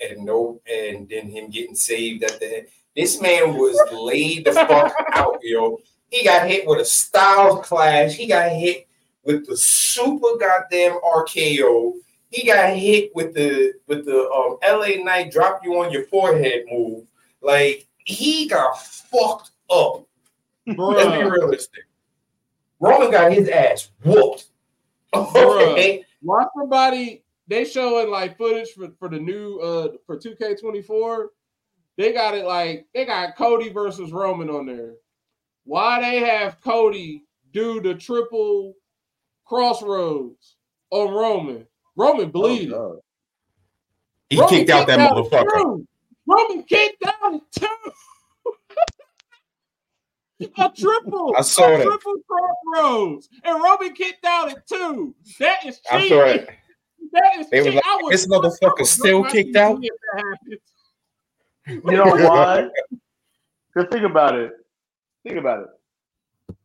and no and then him getting saved at the end. This man was laid the fuck out, yo. He got hit with a Styles clash. He got hit with the super goddamn RKO. He got hit with the with the um, LA Knight drop you on your forehead move. Like he got fucked up. Let's be realistic. Roman got his ass whooped. Okay. Watch somebody they showing like footage for, for the new uh for 2K24. They got it like they got Cody versus Roman on there. Why they have Cody do the triple crossroads on Roman? Roman oh, bleeding. Oh, He Roman kicked out that at motherfucker. two. Roman kicked out at two. a triple. I saw a that. triple crossroads. And Roman kicked out at two. That is I saw it. That is They cheating. like, I would- "This motherfucker still kicked out?" if that happened. You know why? Because think about it. Think about it.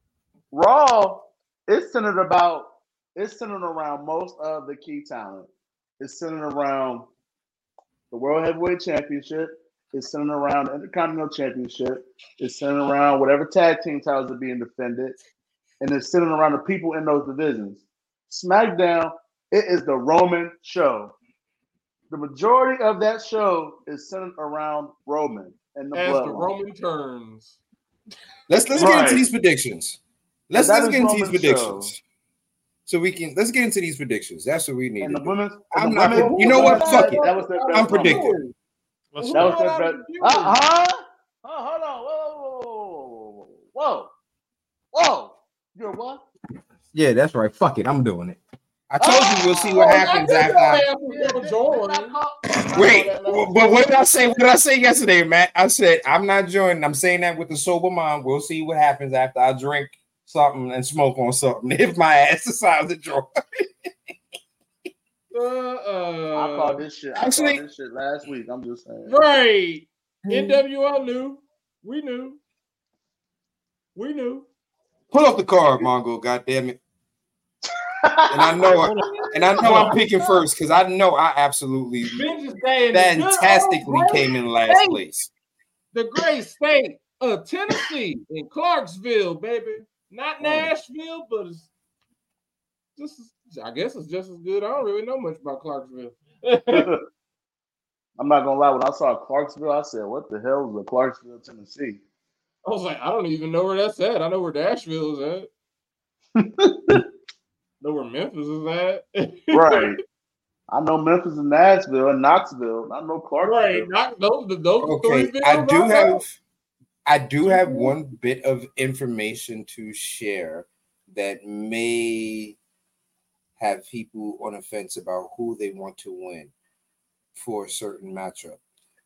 Raw is centered about it's centered around most of the key talent. It's centered around the World Heavyweight Championship. It's centered around the Intercontinental Championship. It's centered around whatever tag team titles are being defended. And it's centered around the people in those divisions. SmackDown, it is the Roman show. The majority of that show is centered around Roman and the As the. Roman turns. Let's let's get Right. into these predictions. Let's let's get into these Roman's predictions. So we can let's get into these predictions. That's what we need. And the do. women's. I'm the not women- you know what? Fuck it. That was their best I'm predicting. Let's That was go. their Hold on, best. I'm Uh, huh? Oh, hold on. Whoa, whoa, whoa, whoa, whoa. You're what? Yeah, that's right. Fuck it. I'm doing it. I told you we'll see what Oh, happens after. I- I am gonna join. Wait, but what did I say? What did I say yesterday, Matt? I said I'm not joining. I'm saying that with a sober mind. We'll see what happens after I drink something and smoke on something. If my ass decides to join. Uh, I called this shit. I Actually- called this shit last week. I'm just saying. right. NWO knew. We knew. We knew. Pull up the card, Mongo. God damn it. And I know it. And I know I'm picking first because I know I absolutely Vengeance Day in the good old fantastically came in last place. the great state of Tennessee in Clarksville, baby. Not oh. Nashville, but it's just as- I guess it's just as good. I don't really know much about Clarksville. I'm not gonna lie. When I saw Clarksville, I said, "What the hell is a Clarksville, Tennessee?" I was like, I don't even know where that's at. I know where Nashville is at. know where Memphis is at. Right. I know Memphis and Nashville and Knoxville. I know Clarksville. right. Not those those are Okay, three I do I know. have I do have one bit of information to share that may have people on the fence about who they want to win for a certain matchup.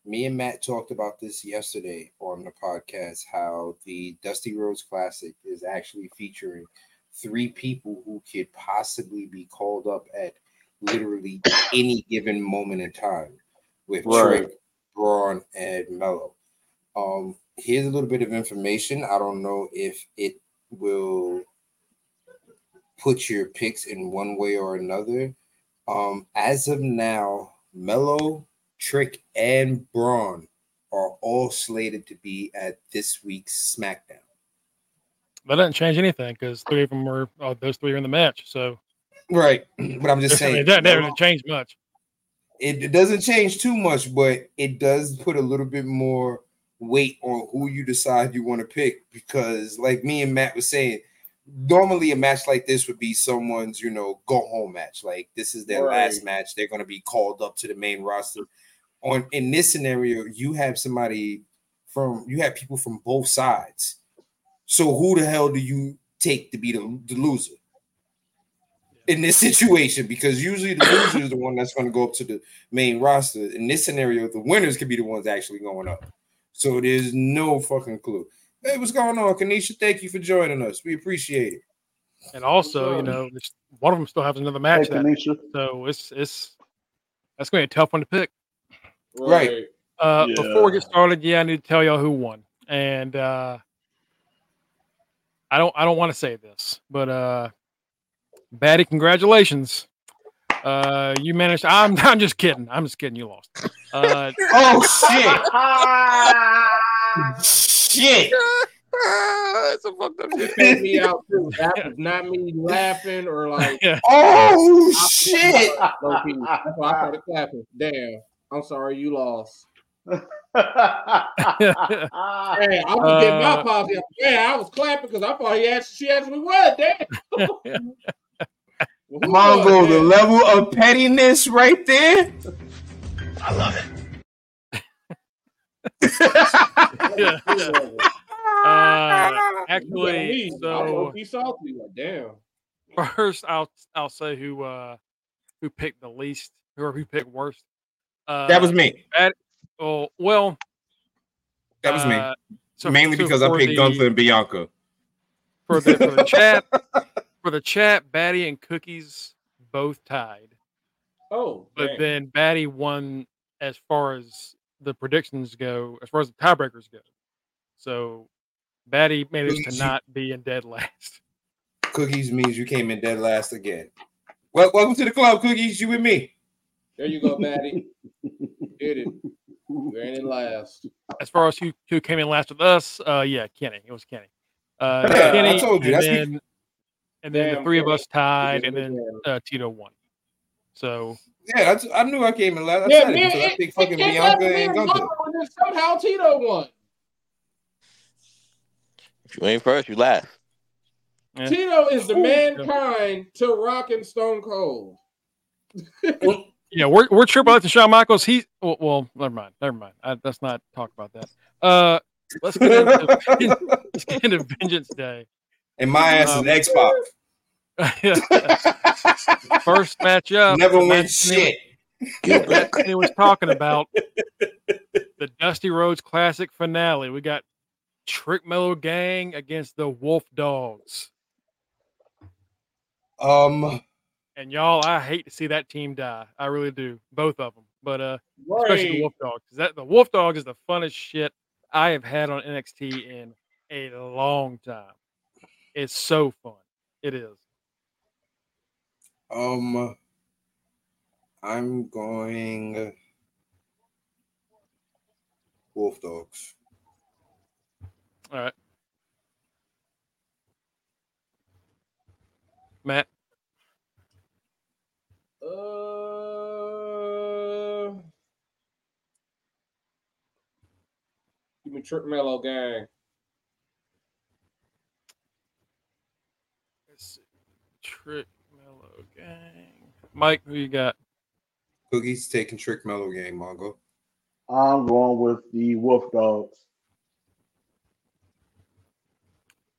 Me and Matt talked about this yesterday on the podcast how the Dusty Rhodes Classic is actually featuring three people who could possibly be called up at literally any given moment in time with Right. Trick, Bron, and Melo. Um, here's a little bit of information. I don't know if it will put your picks in one way or another. Um, as of now, Melo, Trick, and Bron are all slated to be at this week's SmackDown. That doesn't change anything because three of them were oh, those three are in the match. So Right. But I'm just saying it doesn't change much. it, it doesn't change too much, but it does put a little bit more weight on who you decide you want to pick. Because, like me and Matt was saying, normally a match like this would be someone's, you know, go home match. Like this is their Right. last match. They're going to be called up to the main roster. On in this scenario, you have somebody from you have people from both sides. So who the hell do you take to be the, the loser? in this situation because usually the loser is the one that's going to go up to the main roster. In this scenario, the winners could be the ones actually going up. So there's no fucking clue. Hey, what's going on, Kanisha? Thank you for joining us. We appreciate it. And also, you know, one of them still has another Hey, match. that, so it's it's that's going to be a tough one to pick. Right. Uh, Yeah. Before we get started, yeah, I need to tell y'all who won, and uh, I don't I don't want to say this, but uh, Batty, congratulations. Uh, you managed. I'm I'm just kidding. I'm just kidding. You lost. Uh, Oh shit! shit! That's a fucked up shit. Me out too. That was not me laughing or like Oh shit! low key. That's why I started clapping. Damn. I'm sorry you lost. Hey, I was getting my Uh. Yeah, I was clapping because I thought he asked she asked me what. Damn. Well, Mongo, won, the level of pettiness right there. I love it? Uh, actually, leave. I so won't salty. Like, damn. first, I'll I'll say who uh who picked the least or who picked worst. Uh, that was me. Oh well, That was me. uh, so- Mainly so because I picked the- Gunther and Bianca. for the for the chat for the chat. Batty and Cookies both tied, Oh, but damn. then Batty won as far as the predictions go, as far as the tiebreakers go. So Batty managed to Cookies, you- not be in dead last. Cookies means you came in dead last again. Well, welcome to the club, Cookies. You and me. there you go, Batty. Did it. You ain't in last. As far as who, who came in last with us, uh, yeah, Kenny. It was Kenny. Uh, Yeah, I Kenny, told you, And that's me. then, and then the Damn, three of us tied, and then uh, Tito won. So Yeah, I, t- I knew I came in last. I Yeah, said it I it- picked it fucking came Bianca and and Gunther. Mongo, and then somehow Tito won. If you ain't first, you last. Yeah. Tito is the Ooh. mankind to Rock and Stone Cold. Yeah, we're we're Triple H and Shawn Michaels. He well, well never mind, never mind. I, let's not talk about that. Uh, let's get into let's get into Vengeance Day. And my ass Um, is Xbox. First match up, Never the win match Kenny- shit. Gilbert. Kenny was talking about the Dusty Rhodes Classic finale. We got Trick Melo Gang against the Wolf Dogs, Um, and y'all, I hate to see that team die. I really do, both of them. But uh, especially the Wolf Dogs. 'cause That the Wolf Dog is the funnest shit I have had on NXT in a long time. It's so fun. It is. um, I'm going Wolf Dogs. All right. Matt, Uh, give me Trick Melo Gang. let's see. Trick Melo Gang. Mike, who you got? Cookies taking Trick Melo game, Mongo. I'm going with the Wolf Dogs.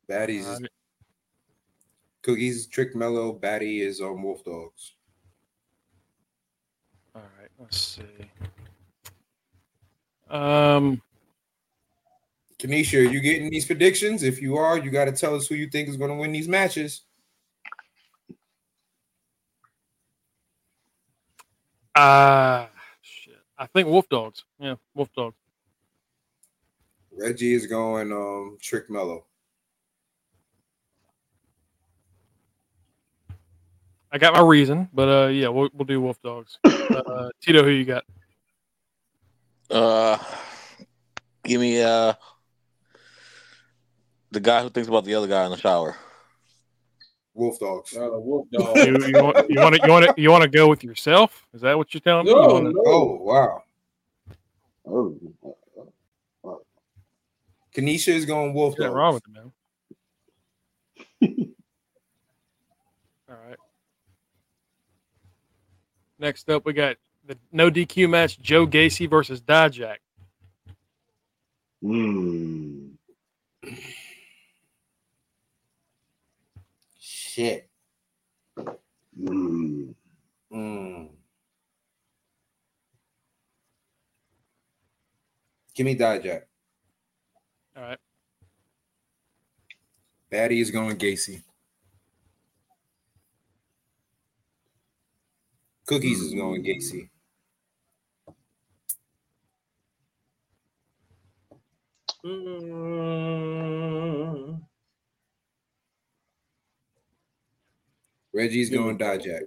Baddies right. Cookies, Trick Melo, Batty is on Wolf Dogs. All right, let's see. Um, Kanisha, are you getting these predictions? If you are, you got to tell us who you think is going to win these matches. Ah, shit. I think Wolf Dogs. Yeah, Wolf Dogs. Reggie is going um Trick Melo. I got my reason, but uh, yeah, we'll we'll do Wolf Dogs. Uh, Tito, who you got? Uh, give me uh The guy who thinks about the other guy in the shower. Wolf dogs. Uh, wolf dog. You, you want you want to you want to you want to go with yourself? Is that what you're telling me? You No, wanna- no. Oh wow. Oh, Kanisha is going wolf What's dogs. wrong with it, man? All right. Next up, we got the no DQ match: Joe Gacy versus Dijak. mm. Shit. Mm. Mm. Give me Dijak. All right. Batty is going Gacy. Cookies is going Gacy. Mm, Reggie's going Dijak.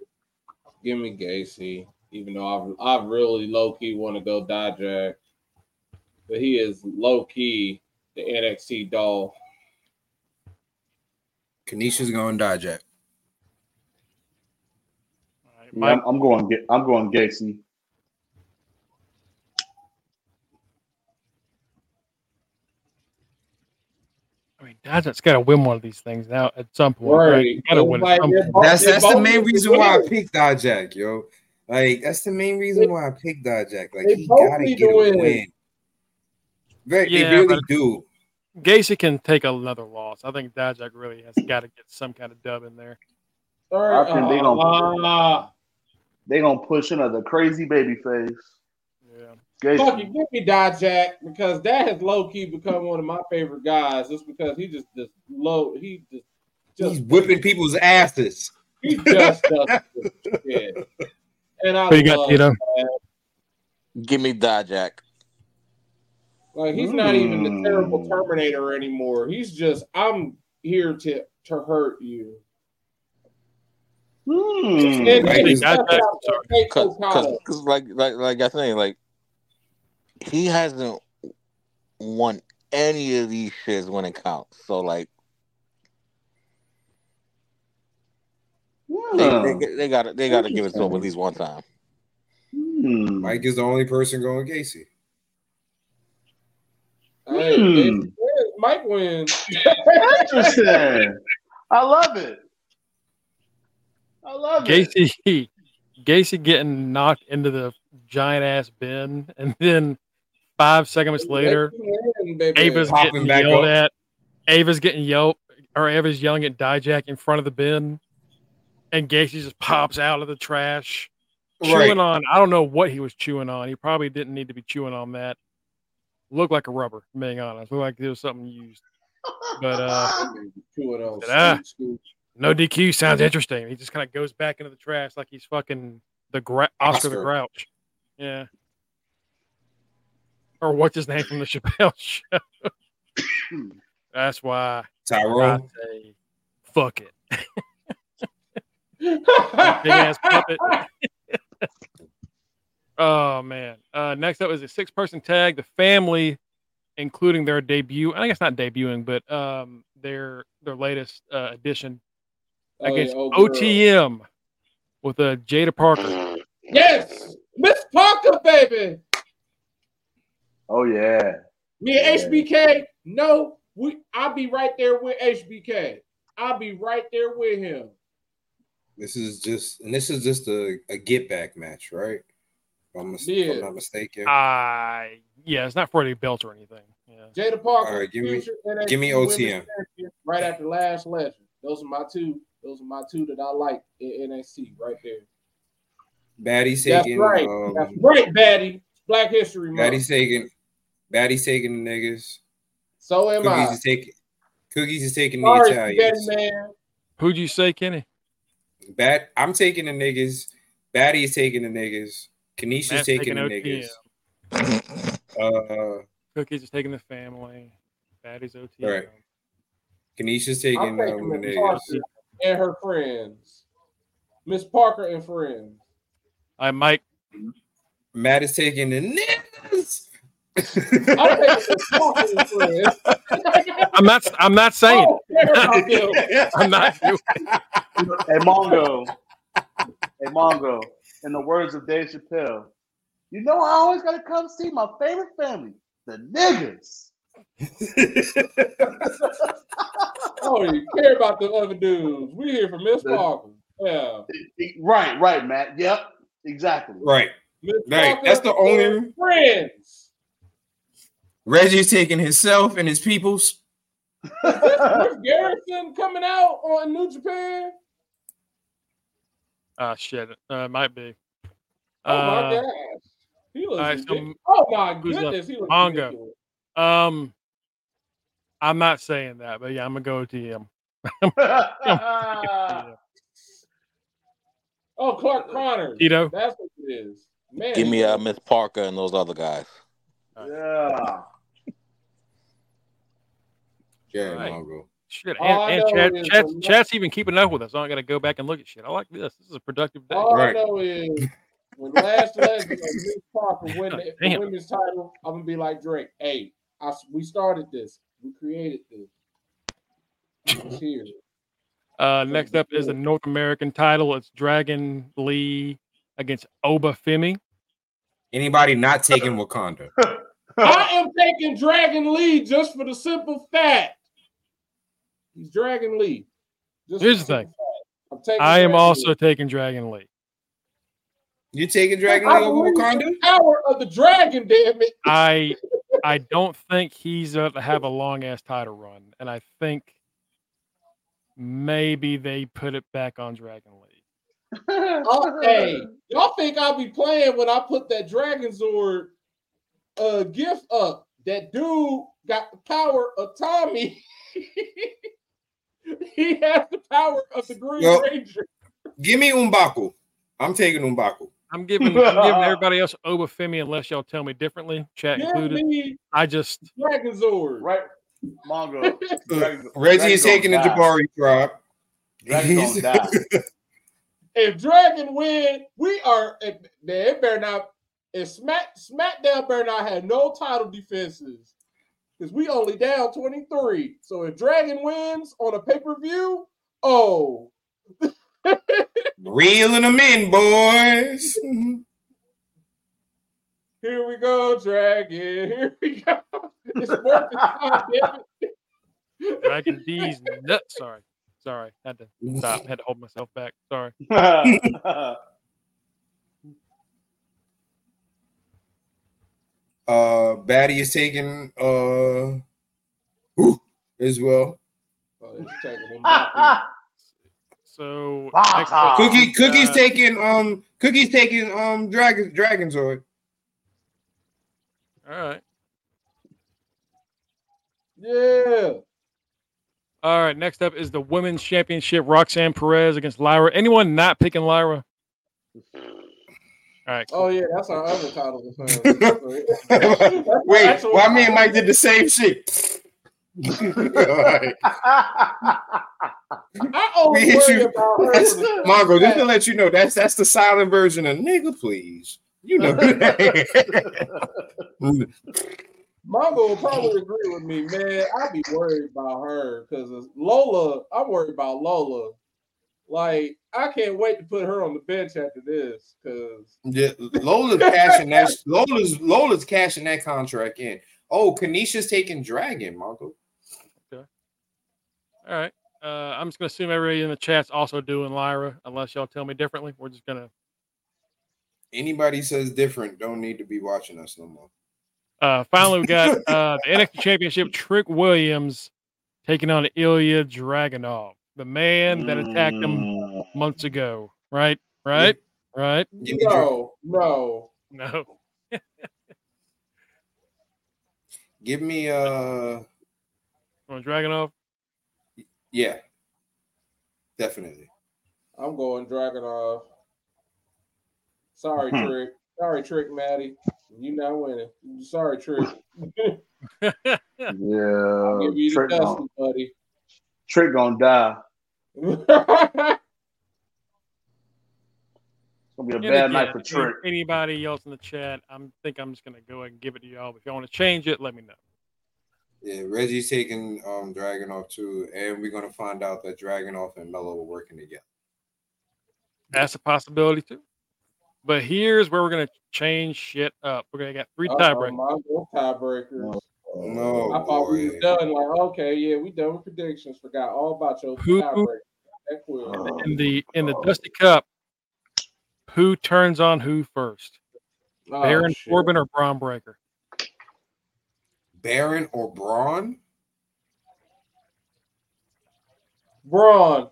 give me Gacy, even though I I really low key want to go Dijak, but he is low key the NXT doll. Kanisha's going Dijak. All right. Yeah, I'm, I'm going. I'm going Gacy. I mean, Dijak's got to win one of these things now at some point. Right? Right. Got to win. Like, some point. That's that's the main reason why I win. picked Dijak, yo. Like that's the main reason why I picked Dijak. Like They he gotta get a win. win. Very, Yeah, they really do. Gacy can take another loss. I think Dijak really has got to get some kind of dub in there. All right, I think they gonna- uh, They gonna push another crazy baby face. Yeah. Fuck you, give me Dijak because that has low key become one of my favorite guys. Just because he just just low, he just just He's whipping people's asses. he just does shit. And I What you got, love Tito? that. Give me Dijak. Like he's not even the Mm. terrible Terminator anymore. He's just I'm here to to hurt you. Hmm. And Right, he is stepped that- out to take Cause, Okada. cause, 'cause like, like, like I think, like he hasn't won any of these shits when it counts. So like, they, Yeah. they, they gotta, they gotta give it to him at least one time. Hmm. Mike is the only person going Gacy. Hmm. if he Mike wins. Interesting. I love it. I love it. Gacy, Gacy getting knocked into the giant ass bin, and then five seconds later, baby. Ava's Popping getting back yelled up. at. Ava's getting yelled, or Ava's yelling at Dijak in front of the bin, and Gacy just pops out of the trash, chewing Right. on. I don't know what he was chewing on. He probably didn't need to be chewing on that. Looked like a rubber, being honest. Looked like it was something used. But uh, scoot. no DQ sounds interesting. He just kind of goes back into the trash like he's fucking the gra- Oscar, the Grouch. Yeah. Or what's his name from the Chappelle show? That's why I Tyrone. say fuck it. Big ass puppet. oh man. Uh, next up is a six person tag. The family, including their debut. I guess not debuting, but um, their their latest uh, addition Oh, against yeah, oh. OTM with a Jaida Parker. Yes, Miss Parker, baby. Oh yeah. Me and HBK. No, we. I'll be right there with HBK. I'll be right there with him. This is just and this is just a, a get back match, right? If I'm, mis- if Yeah. I'm not mistaken. I yeah, it's not for the belt or anything. Yeah. Jaida Parker. All right, give me- give me OTM. Right after Lash Legend. Those are my two. Those are my two that I like in NXT right there. Baddie's That's right. um, That's right, Baddie. Black History Month. Baddie's taking Baddie's taking the niggas. So am Cookies I. is taking Cookies is taking the Sorry, Spaghetti Italians. man. Who'd you say, Kenny? Bad I'm taking the niggas. Baddie is taking the niggas. Kanisha's Matt's taking the OTM. niggas. Uh Cookies is taking the family. Batty's OT. Right. Kanisha's I'm taking taking um, the niggas. And her friends. Miss Parker and friends. I Mike. Matt is taking the niggas. I'm taking the fucking friends. I'm not. I'm not saying. Oh, don't care about them. I'm not doing. Hey Mongo. Hey Mongo. In the words of Dave Chappelle, you know I always gotta come see my favorite family, the niggas. oh, don't care about the other dudes. We here for Miss Parker. Yeah. Right, right, Matt. Yep, exactly. right. Miss Right, Parker that's the only- friends. Reggie's taking himself and his peoples. Chris Garrison coming out on New Japan. Ah, shit. Uh, it might be. Oh my Uh, gosh. He looks all right, so. Oh my goodness, he looks Mongo. ridiculous. um, I'm not saying that, but yeah, I'm gonna go with him. Oh, Clark Connors. Tito. That's what it is. Man, Give me he- uh, Miss Parker and those other guys. yeah. Yeah, Right. Mongo. Shit, and, and know chat, is chat, the- chat's even keeping up with us. I don't got to go back and look at shit. I like this. This is a productive day. All Right. I know is when Lash Legend of Miss Parker win the, the Damn. women's title, I'm gonna be like Drake. Hey, I, we started this. We created this. It's here. Uh, next up is the North American title. It's Dragon Lee against Oba Femi. Anybody not taking Wakanda? I am taking Dragon Lee just for the simple fact he's Dragon Lee. Just Here's the thing. I'm taking I am Dragon also Lee. taking Dragon Lee. You're taking Dragon I Lee over believe in Wakanda? the Power of the dragon, damn it. I I don't think he's going to have a long ass title run, and I think maybe they put it back on Dragon Lee. Oh, hey, y'all think I'll be playing when I put that Dragon Zord uh gift up? That dude got the power of Tommy. he has the power of the Green Yo. Ranger. Give me M'Baku. I'm taking M'Baku. I'm giving I'm giving everybody else Oba Femi unless y'all tell me differently, chat Give included. me I just Dragon Zord. right, Mongo. Dragon- Reggie is Dragon taking the. Jabari drop. Dragon gonna die. If Dragon win, we are. If, man, it better not. If Smack SmackDown better not have no title defenses, because we only down twenty three. So if Dragon wins on a pay per view, oh, Reeling them in, boys. here we go, Dragon. Here we go. It's worth the time, it. Dragon D's nuts. Sorry. Sorry. Had to stop. Had to hold myself back. Sorry. Uh, Batty is taking uh whew, as well. Oh, it's taking him back. So Ah, Cookie, Cookie's uh, taking um, Cookie's taking um, Dragon Dragonzord. All right. yeah. All right. Next up is the women's championship. Roxanne Perez against Lyra. Anyone not picking Lyra? All right. Oh, cool. Oh yeah, that's our other title. Wait, That's what- why me and Mike did the same shit? Alright. I only We hit you. about her. That's, for Mongo, just to let you know, that's that's the silent version of nigga, please. You know. Mongo will probably agree with me, man. I'd be worried about her because Lola, I'm worried about Lola. Like, I can't wait to put her on the bench after this because Yeah, Lola's cashing that. Lola's Lola's cashing that contract in. Oh, Kanisha's taking Dragon, Mongo. All right. Uh, I'm just gonna assume everybody in the chat's also doing Lyra, unless y'all tell me differently. We're just gonna. Anybody says different, don't need to be watching us no more. Uh, finally, we got uh, the NXT Championship. Trick Williams taking on Ilya Dragunov, the man that attacked him months ago. Right. Right. Right. Give me no, no. No. give me uh On Dragunov. yeah. Definitely. I'm going Dragunov. Sorry, Hmm. Trick. Sorry, Trick, Maddie. You're not winning. Sorry, Trick. I'll Yeah, give you the Trick dusty, gonna, buddy. Trick gonna die. gonna be a And bad again, night for any- Trick. Anybody else in the chat? I'm think I'm just gonna go ahead and give it to y'all. If y'all want to change it, let me know. Yeah, Reggie's taking um Dragunov too, and we're gonna find out that Dragunov and Melo are working together. That's a possibility too. But here's where we're gonna change shit up. We're gonna get three Uh-oh, tiebreakers. my little tiebreakers. No, I thought we boy. were done. Like, okay, yeah, we done with predictions. Forgot all about your Who- tiebreakers. That quick. In the in the Dusty Cup, who turns on who first? Oh, Baron shit. Corbin or Bron Breakker? Baron or Bron? Bron.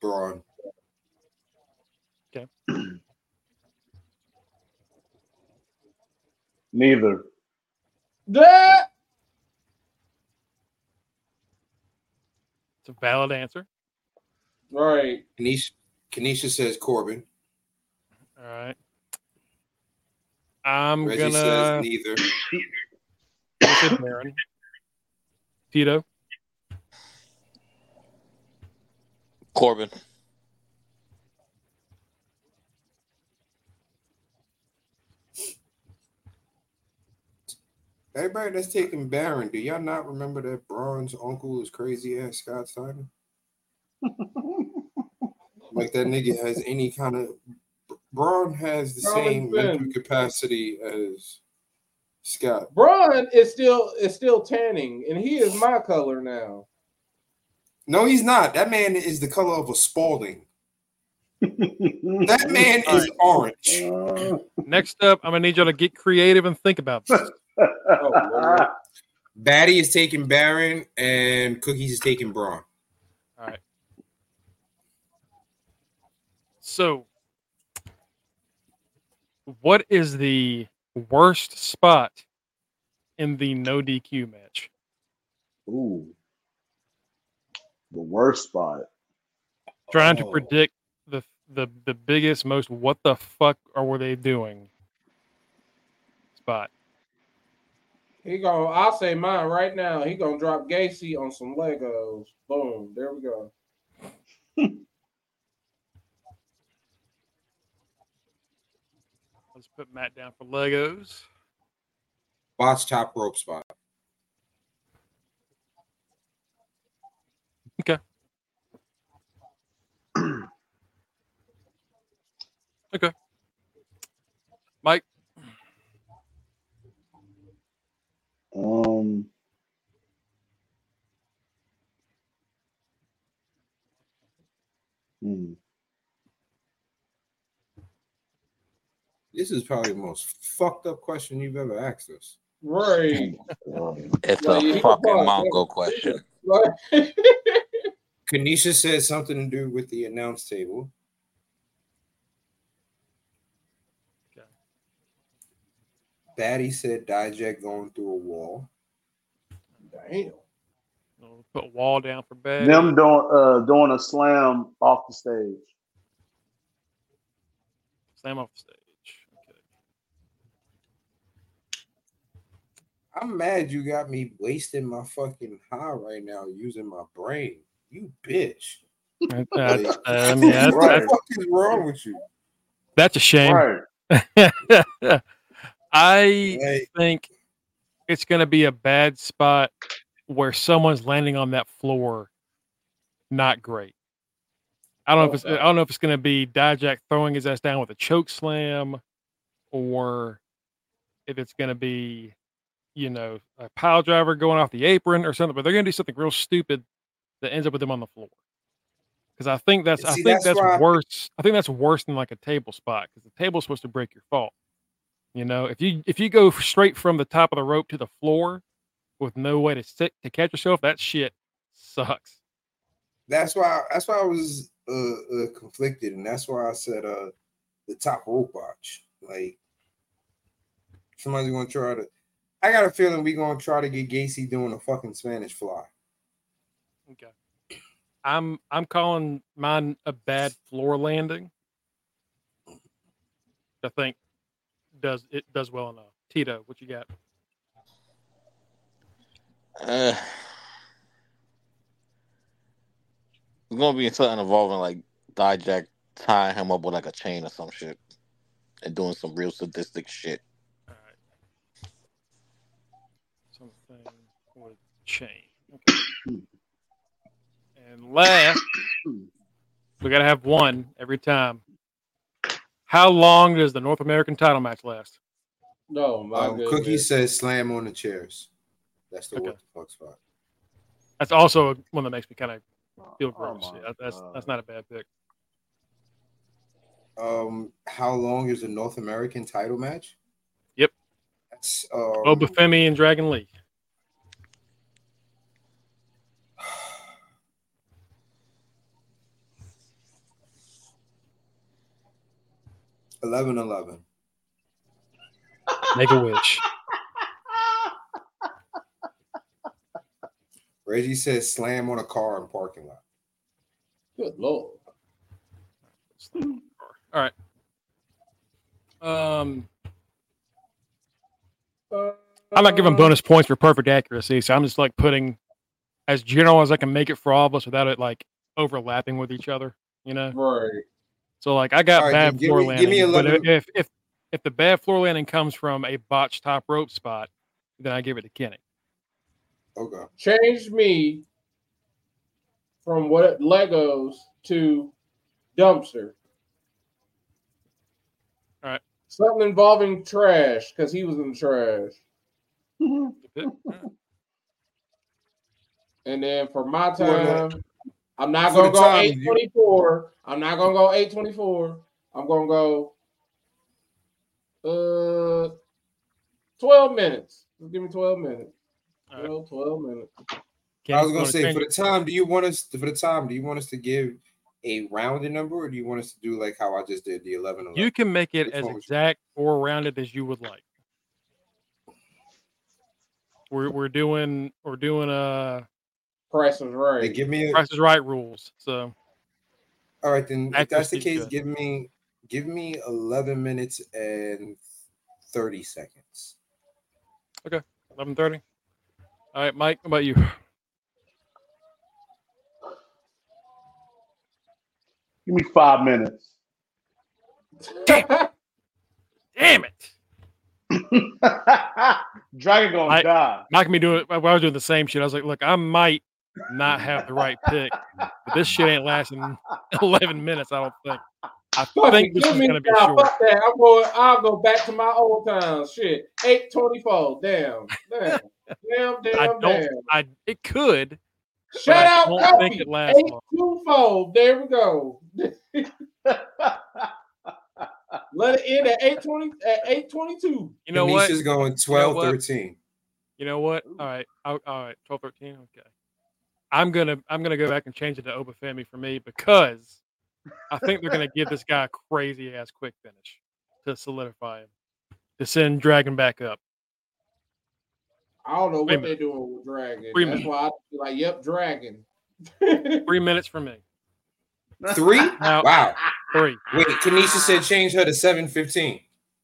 Bron. Okay. Neither. That. It's a valid answer. Right. Kanisha, Kanisha says Corbin. All right. I'm Reggie gonna says neither. I said Tito. Corbin. Everybody that's taking Baron, do y'all not remember that Bron's uncle is crazy ass Scott Steiner? like that nigga has any kind of Bron has the Common same mental capacity as Scott. Bron is still is still tanning, and he is my color now. No, he's not. That man is the color of a Spalding. That man is orange. Uh, Next up, I'm gonna need y'all to get creative and think about this. Oh, Batty is taking Baron, and Cookies is taking Bron. All right. So, what is the worst spot in the no DQ match? Ooh. The worst spot. Trying to Oh. predict the the the biggest, most what the fuck are were they doing spot. He gonna. I'll say mine right now. He gonna drop Gacy on some Legos. Boom. There we go. Let's put Matt down for Legos. Boss top rope spot. Okay. okay. Mike, Um. Hmm. This is probably the most fucked up question you've ever asked us. Right. It's Well, you a fucking pause. Mongo question. Right. Kanisha said something to do with the announce table. Batty said Dijak going through a wall. Damn. we'll put Wall down for bed. Them doing uh doing a slam off the stage. Slam off the stage. Okay. I'm mad you got me wasting my fucking high right now using my brain. You bitch. That- that's- I mean, that's, what the fuck is wrong with you? that's a shame. Right. I Like, think it's going to be a bad spot where someone's landing on that floor. Not great. I don't know if it's oh, I don't know if it's going to be Dijak throwing his ass down with a choke slam, or if it's going to be, you know, a pile driver going off the apron or something. But they're going to do something real stupid that ends up with them on the floor. Because I think that's I think that's that's, why I- worse. I think that's worse than like a table spot because the table's supposed to break your fall. You know, if you if you go straight from the top of the rope to the floor with no way to sit to catch yourself, that shit sucks. that's why that's why I was uh, uh conflicted, and that's why I said uh the top rope watch. Like somebody's gonna try to. I got a feeling we gonna try to get Gacy doing a fucking Spanish fly. Okay. I'm I'm calling mine a bad floor landing. I think does it does well enough. Tito, what you got? Uh, It's gonna be something involving like Dijak tying him up with like a chain or some shit, and doing some real sadistic shit. All right. Something with chain. Okay. and last, we gotta have one every time. How long does the North American title match last? No, my Um, goodness. Cookie says slam on the chairs. That's the Okay. what the fuck spot. That's also one that makes me kind of feel Oh gross. my Yeah, that's that's not a bad pick. Um, how long is the North American title match? Yep. That's um, Oba Femi and Dragon Lee. Eleven eleven. Make a wish. Reggie says slam on a car in parking lot. Good lord. All right. Um, I'm not giving bonus points for perfect accuracy, so I'm just like putting as general as I can make it for all of us without it like overlapping with each other. You know. Right. So like I got All right, bad give floor me- landing, give me but 11 if if if the bad floor landing comes from a botched top rope spot, then I give it to Kenny. Okay. Change me from what Legos to dumpster. All right. Something involving trash because he was in the trash. Good pick. All right. And then for my time, I'm not gonna go time, eight you- I'm not gonna go eight twenty four. I'm gonna go uh twelve minutes. Just give me twelve minutes. All right. 12, 12 minutes. Kenny, I was gonna wanna say for the time, do you want us to, for the time? Do you want us to give a rounded number, or do you want us to do like how I just did the 11 11? you can make it Which as one you- exact or rounded as you would like. We're we're doing we're doing uh Price is Hey, right. give me a, Price is Right rules. So all right then. If that's the case, good. give me give me 11 minutes and 30 seconds. Okay, eleven thirty. All right, Mike. How about you? Give me five minutes. Damn it! Dragon gonna I- die. Mike and me doing. I was doing the same shit. I was like, look, I might not have the right pick, but this shit ain't lasting eleven minutes. I don't think. I Fuck think it, this is gonna be now, short. Fuck that. I'm going. I'll go back to my old times. Shit, eight twenty four. Damn, damn, damn, damn, I don't. damn. I it could. Shut I out, don't think it lasts Eight long. There we go. Let it end at eight twenty. At eight twenty two. You know what? Kanisha's going 12 what? 13. You know what? All right. I'll, all right. 12, 13. Okay. I'm gonna I'm gonna go back and change it to Obafemi for me because I think they're gonna give this guy a crazy ass quick finish to solidify him to send Dragon back up. I don't know Three what they're doing with Dragon. Three That's minutes. why I be like, yep, Dragon. Three minutes for me. Three? Now Wow. three. Wait, Kanisha said change her to 715.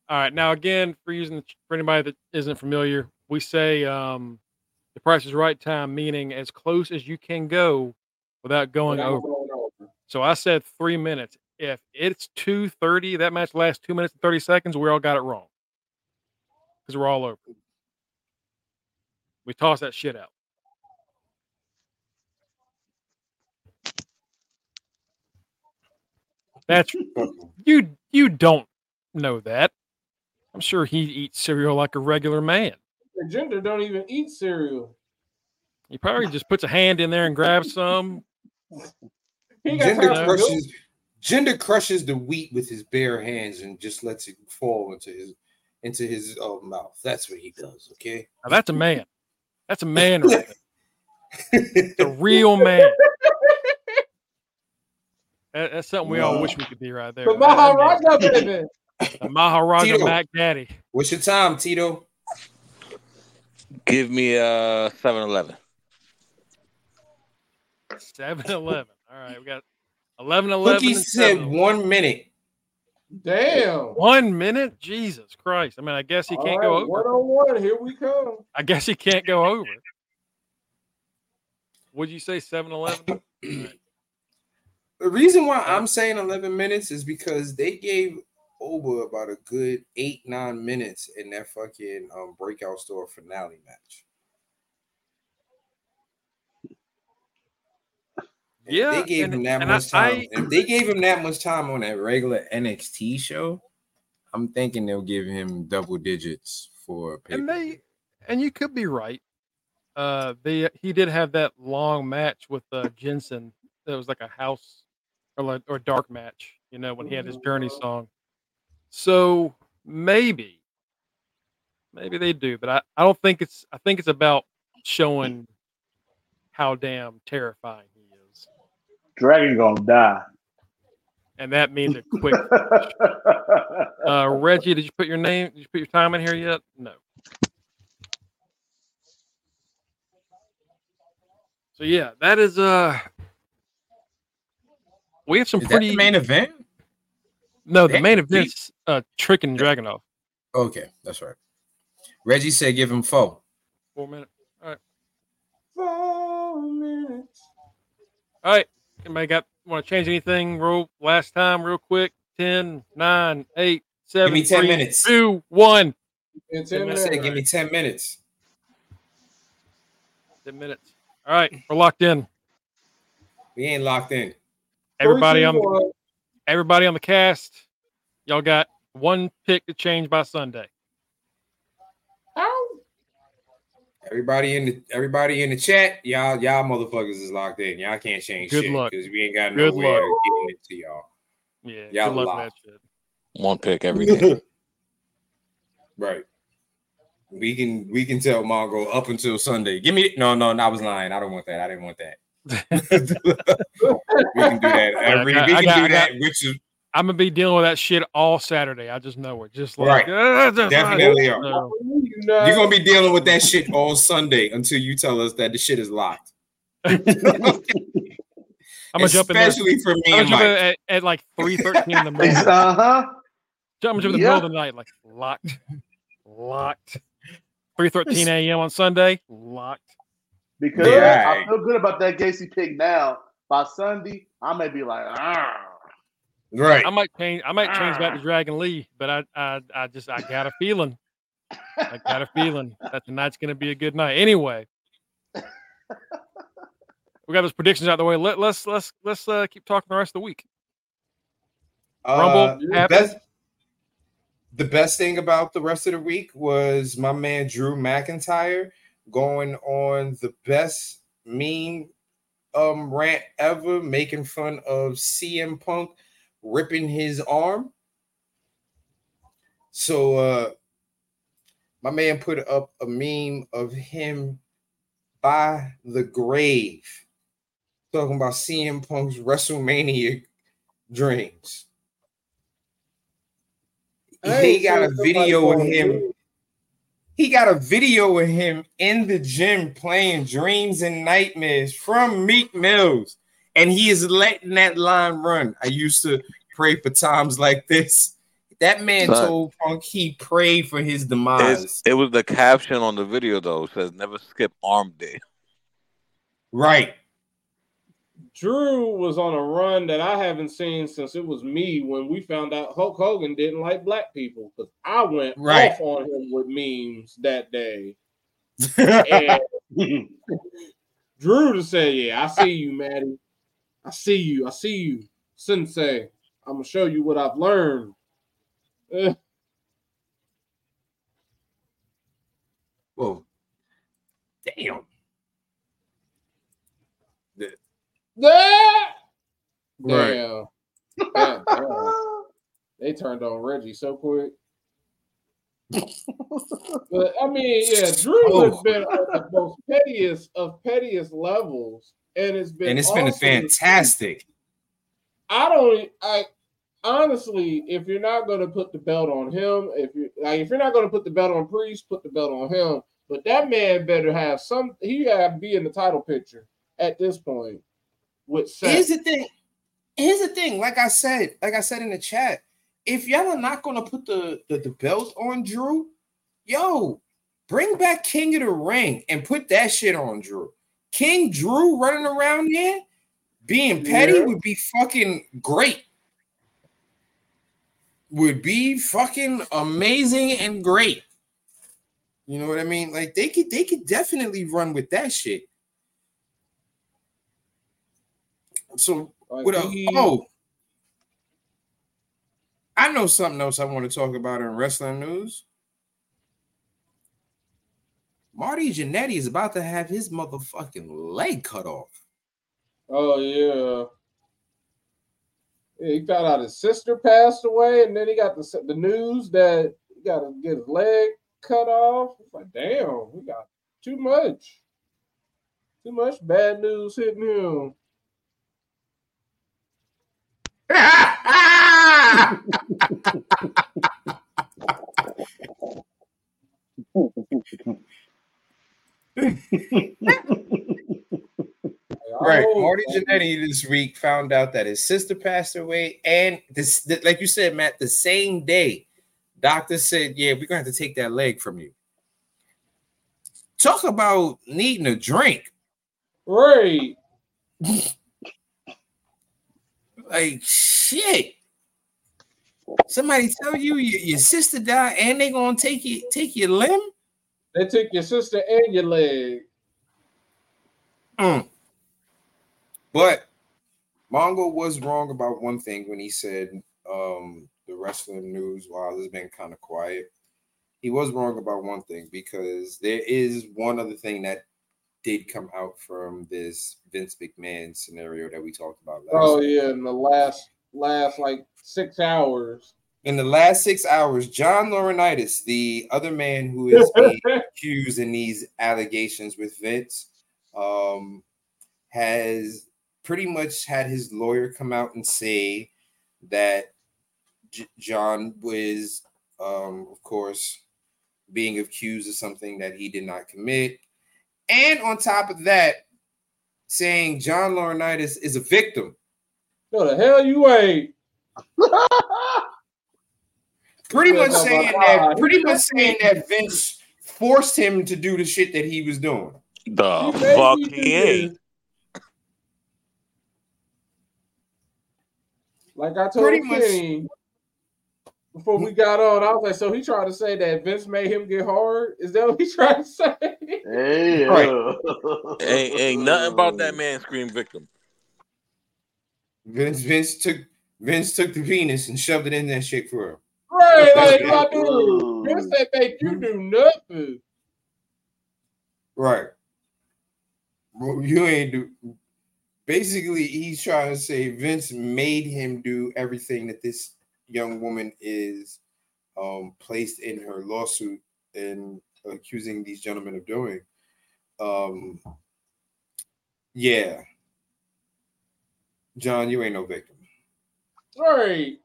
All right. Now again, for using for anybody that isn't familiar, we say um, the price is right time, meaning as close as you can go without going Without over. over. So I said three minutes. If it's two thirty, that match lasts two minutes and thirty seconds. We all got it wrong because we're all over. We toss that shit out. That's you. You don't know that. I'm sure he eats cereal like a regular man. The gender don't even eat cereal. He probably just puts a hand in there and grabs some. He Gender time to milk. crushes Gender crushes the wheat with his bare hands and just lets it fall into his into his uh, mouth. That's what he does. Okay. Now, that's a man. That's a man. Right there. a real man. That- that's something we all wish we could be right there. The That- that Maharaja baby. the Maharaja Mac Daddy. What's your time, Tito? Give me uh 7-Eleven. 7 Eleven. All right, we got 11 11. Cookie said one minute. Damn. One minute? Jesus Christ. I mean, I guess he can't go over. One on one. Here we come. I guess he can't go over. Would you say 7 Eleven? The reason why I'm saying 11 minutes is because they gave over about a good eight, nine minutes in that fucking um, breakout store finale match. If Yeah, they gave and- him that and I- much time. I- if they gave him that much time on that regular NXT show, I'm thinking they'll give him double digits for pay. and they and you could be right. Uh, they he did have that long match with uh, Jensen. That was like a house or like or dark match. You know when he had his Journey song. So maybe, maybe they do, but I, I don't think it's. I think it's about showing how damn terrifying he is, Dragon gonna die. and that means a quick. Uh, Reggie, did you put your name? Did you put your time in here yet? No. So yeah, that is uh we have some Is that pretty the main event? No the Damn, main we- event's uh Trick and Dragunov. Okay, that's right. Reggie said give him four. Four minutes. All right. Four minutes. All right. Anybody got want to change anything real last time real quick? 10, 9, 8, 7, me 10 three, minutes. two, one. It's Ten in I said give me 10 minutes. 10 minutes. All right, we're locked in. We ain't locked in. Everybody Three, on two, the one. Everybody on the cast, y'all got one pick to change by Sunday. Ow. Everybody in the everybody in the chat, y'all y'all motherfuckers is locked in. Y'all can't change Good shit luck. because we ain't got Good nowhere luck. getting it to y'all. Yeah, Y'all good luck locked. that shit. One pick every day. right. We can we can tell Mongo up until Sunday. Give me no no. no I was lying. I don't want that. I didn't want that. We can do that every. got- we I can got- do I that. Which is I'm gonna be dealing with that shit all Saturday. I just know it. Just like Right. "Ah, that's Definitely are. So, You know, you're gonna be dealing with that shit all Sunday until you tell us that the shit is locked. I'm gonna jump in there. Especially for me I'm and gonna jump in Mike. at, at like 3:13 in the morning. uh huh. Jump into the middle of the night, like locked, locked. 3:13 a.m. on Sunday, locked. Because Yeah. I feel good about that Gacy pick now. By Sunday, I may be like, ah. Right. I might change. I might change Ah. back to Dragon Lee, but I, I, I just, I got a feeling. I got a feeling that tonight's gonna be a good night. Anyway, we got those predictions out the way. Let, let's, let's, let's uh, keep talking the rest of the week. Rumble Uh, the best, the best thing about the rest of the week was my man Drew McIntyre going on the best meme um rant ever, making fun of CM Punk ripping his arm. So uh my man put up a meme of him by the grave talking about CM Punk's WrestleMania dreams. He got a video of him. He got a video of him in the gym playing Dreams and Nightmares from Meek Mills. And he is letting that line run. I used to pray for times like this. That man Son. told Punk he prayed for his demise. It's, it was the caption on the video though. Says never skip arm day. right. Drew was on a run that I haven't seen since it was me when we found out Hulk Hogan didn't like black people because I went Right. off on him with memes that day. And Drew to say, "Yeah, I see you, Maddie. I see you. I see you, Sensei. I'm gonna show you what I've learned." Eh, Whoa. Damn. Right. Damn. God damn. They turned on Reggie so quick. but I mean, yeah, Drew oh. has Oh. been at the most pettiest of pettiest levels, and it's been And it's been awesome to see. fantastic. I don't. I honestly, if you're not going to put the belt on him, if you like, if you're not going to put the belt on Priest, put the belt on him. But that man better have some. He got to be in the title picture at this point. With Seth. Here's the thing. Here's the thing. Like I said, like I said in the chat, if y'all are not gonna put the, the, the belt on Drew, yo, bring back King of the Ring and put that shit on Drew. King Drew running around there, Being petty Yeah. would be fucking great. Would be fucking amazing and great. You know what I mean? Like they could they could definitely run with that shit. So what he- oh I know something else I want to talk about in wrestling news. Marty Jannetty is about to have his motherfucking leg cut off. Oh yeah. Yeah, he found out his sister passed away, and then he got the the news that he got to get his leg cut off. It's like, damn, we got too much, too much bad news hitting him. Right. Oh, Marty Jannetty this week found out that his sister passed away. And this, th- like you said, Matt, the same day, doctor said, Yeah, we're gonna have to take that leg from you. Talk about needing a drink. Right. Like shit. Somebody tell you your, your sister died and they gonna take you take your limb? They took your sister and your leg. Mm. But Mongo was wrong about one thing when he said um, the wrestling news, while it's been kind of quiet, he was wrong about one thing because there is one other thing that did come out from this Vince McMahon scenario that we talked about last Oh week. yeah, in the last last like six hours. In the last six hours, John Laurinaitis, the other man who is being accused in these allegations with Vince, um, has pretty much had his lawyer come out and say that J- John was, um, of course, being accused of something that he did not commit. And on top of that, saying John Laurinaitis is a victim. No, the hell you ain't. Pretty much saying that, pretty much saying that Vince forced him to do the shit that he was doing. The He fuck he ain't. Like I told you Pretty much- Kenny before we got on, I was like, so he tried to say that Vince made him get hard? Is that what he tried to say? Hey, Right. Ain't, ain't nothing about that man scream victim. Vince Vince took Vince took the penis and shoved it in that shit for him. Right, like Okay. my dude. Vince said make you do nothing. Right. Well, you ain't do. Basically, he's trying to say Vince made him do everything that this young woman is um, placed in her lawsuit and accusing these gentlemen of doing. Um, yeah. John, you ain't no victim. Right.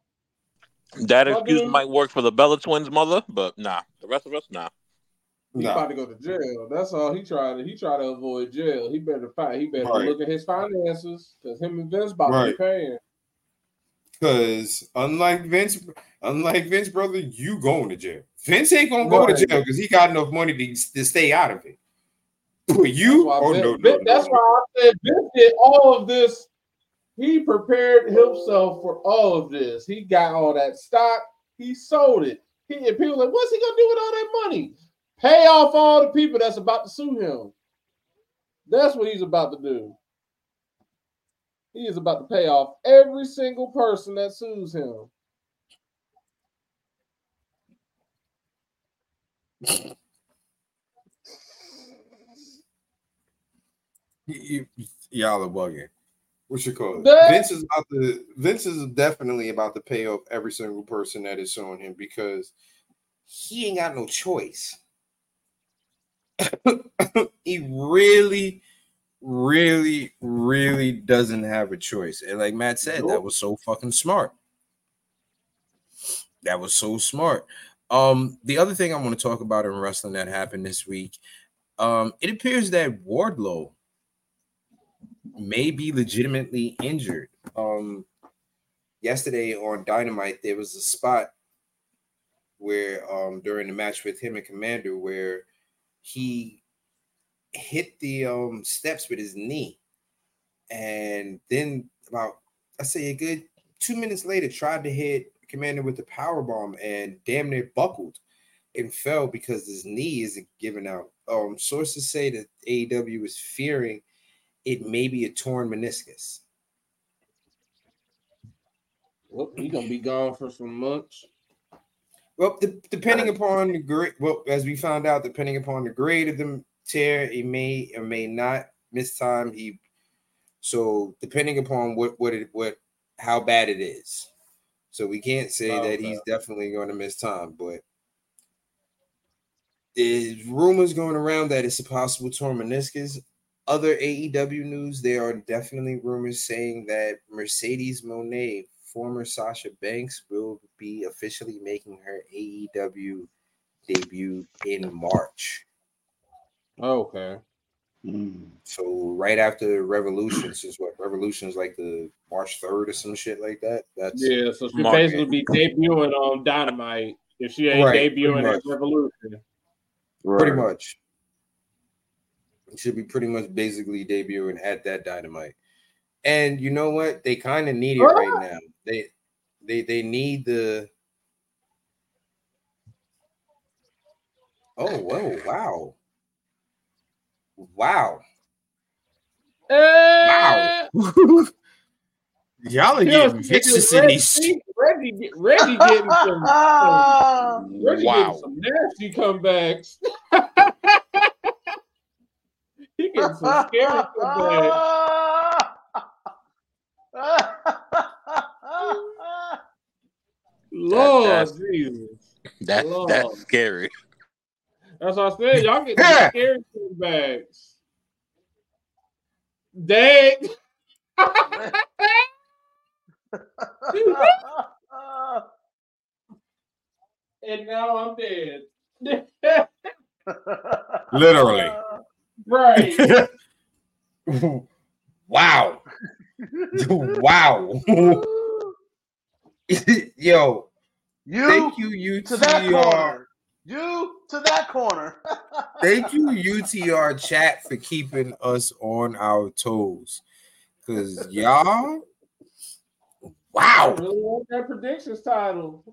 That excuse might work for the Bella twins' mother, but nah, the rest of us, nah. He No. about to go to jail. That's all he tried to. He tried to avoid jail. He better fight. He better Right. look at his finances because him and Vince about to be paying. Because unlike Vince, unlike Vince, brother, you going to jail. Vince ain't gonna go Right. to jail because he got enough money to, to stay out of it. But you, oh Vince, no, no, Vince- no, that's why I said Vince did all of this. He prepared himself for all of this. He got all that stock. He sold it. He and people like, what's he gonna do with all that money? Pay off all the people that's about to sue him. That's what he's about to do. He is about to pay off every single person that sues him. You- y'all are bugging. What you call it? That- Vince is about to. Vince is definitely about to pay off every single person that is suing him because he ain't got no choice. he really, really, really doesn't have a choice. And like Matt said, that was so fucking smart. That was so smart. Um, the other thing I want to talk about in wrestling that happened this week, um, it appears that Wardlow may be legitimately injured. Um, yesterday on Dynamite, there was a spot where um during the match with him and Komander where he hit the um steps with his knee and then about I say a good two minutes later tried to hit Komander with the power bomb and damn near buckled and fell because his knee isn't giving out. Um, sources say that AEW is fearing it may be a torn meniscus. Well, he gonna be gone for some months. Well, de- depending upon the grade, well, as we found out, depending upon the grade of the tear, he may or may not miss time. He so depending upon what what it what how bad it is. So we can't say Oh, that he's definitely going to miss time, but there's rumors going around that it's a possible torn meniscus. Other AEW news, there are definitely rumors saying that Mercedes Mone, former Sasha Banks, will be officially making her AEW debut in March. Okay. Mm. So right after Revolution, since what Revolution is like the March 3rd or some shit like that. That's Yeah, so she Mark basically be debuting on Dynamite if she ain't Right, debuting pretty at much. Revolution. pretty much. It should be pretty much basically debuting at that dynamite. And you know what? They kind of need it right now. They they they need the Oh whoa, wow. Wow. Eh, Y'all are getting vicious in Reggie, these Reggie, get- Reggie getting some, some Reggie Wow. getting some nasty comebacks. he getting some scary comebacks. Lord that's- Jesus. That Lord. that's scary. That's what I said. Y'all get Yeah. some scary comebacks. Dang. and now I'm dead. Literally. right. wow. wow. Yo, You thank you, you to that UTR. corner. You to that corner. Thank you, UTR chat, for keeping us on our toes. Cause y'all, I wow, really want that predictions title.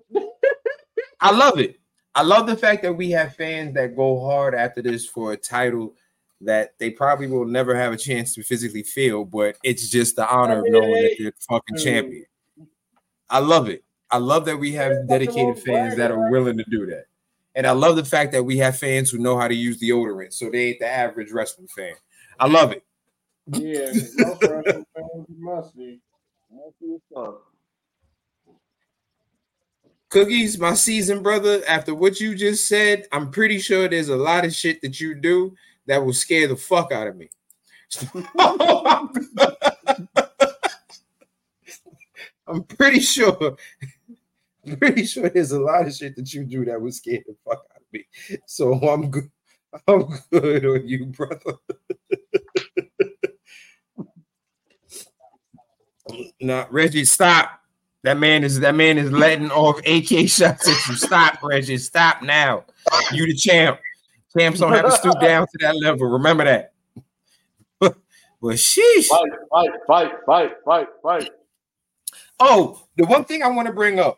I love it. I love the fact that we have fans that go hard after this for a title that they probably will never have a chance to physically feel, but it's just the honor of knowing that they're the fucking champion. I love it. I love that we have dedicated fans that are willing to do that. And I love the fact that we have fans who know how to use deodorant, so they ain't the average wrestling fan. I love it. Yeah, most wrestling fans must be. Cookies, my season brother, after what you just said, I'm pretty sure there's a lot of shit that you do that will scare the fuck out of me. I'm pretty sure. Pretty sure there's a lot of shit that you do that will scare the fuck out of me. So I'm good. I'm good on you, brother. nah, Reggie, stop. That man is that man is letting off AK shots at you. Stop, Reggie. Stop now. You the champ. Champs don't have to stoop down to that level. Remember that. but sheesh. Fight, fight, fight, fight, fight, fight. Oh, the one thing I want to bring up,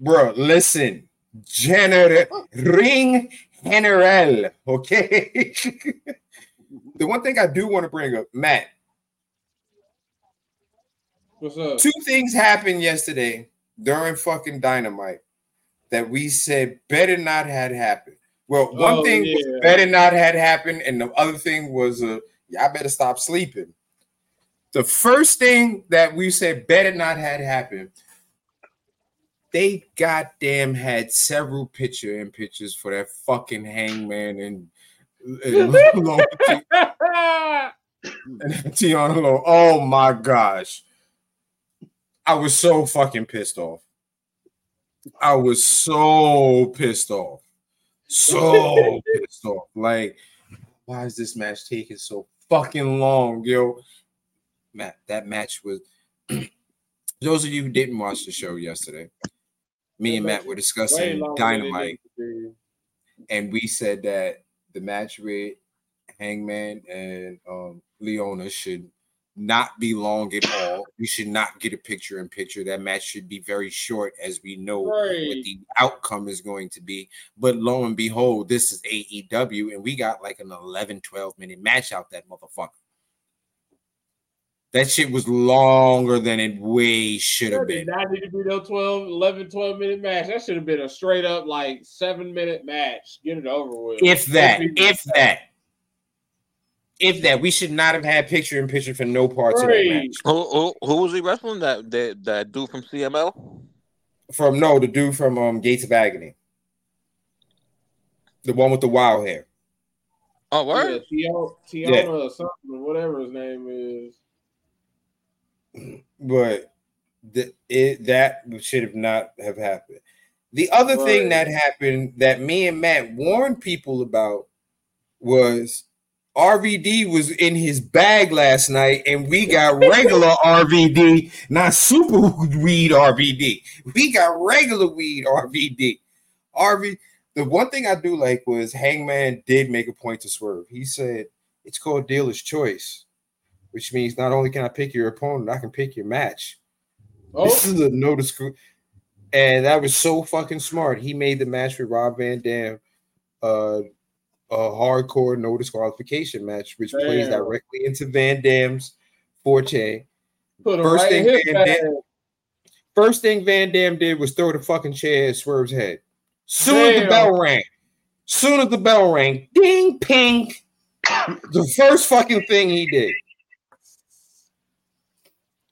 bro. Listen, General Ring General. Okay. the one thing I do want to bring up, Matt. What's up? Two things happened yesterday during fucking Dynamite that we said better not had happened. Well, one Oh, thing yeah. was better not had happened, and the other thing was uh, y'all better stop sleeping. The first thing that we said better not had happened, they goddamn had several picture in pictures for that fucking hangman and, and, and Toa Liona. Oh my gosh. I was so fucking pissed off. I was so pissed off. So pissed off. Like, why is this match taking so fucking long, yo? Matt, that match was those of you who didn't watch the show yesterday. Me and Matt were discussing longer than it Dynamite, and we said that the match with Hangman and um Liona should not be long at all. We should not get a picture in picture. That match should be very short, as we know Right. what the outcome is going to be. But lo and behold, this is AEW, and we got like an 11, 12 minute match out that motherfucker. That shit was longer than it way should have been. not need to be no 12, 11, 12 minute match. That should have been a straight up like seven minute match. Get it over with. If that, if that, if that, we should not have had picture in picture for no parts of that match. Who, who who was he wrestling? That that that dude from CML. From no, the dude from um Gates of Agony, the one with the wild hair. Oh, Yeah, word. Tiona, Tiona or something, whatever his name is. But the, it that should have not have happened. The other thing that happened that me and Matt warned people about was RVD was in his bag last night, and we got regular RVD, not super weed RVD. We got regular weed RVD. RV. The one thing I do like was Hangman did make a point to swerve. He said it's called dealer's choice which means not only can I pick your opponent, I can pick your match. This Oh, is a no discre- and that was so fucking smart. He made the match with Rob Van Dam uh, a hardcore no disqualification match, which plays directly into Van Dam's forte. first right thing Van. Dam- First thing Van Dam did was throw the fucking chair at Swerve's head. Soon as the bell rang, soon as the bell rang, ding, ping. the first fucking thing he did.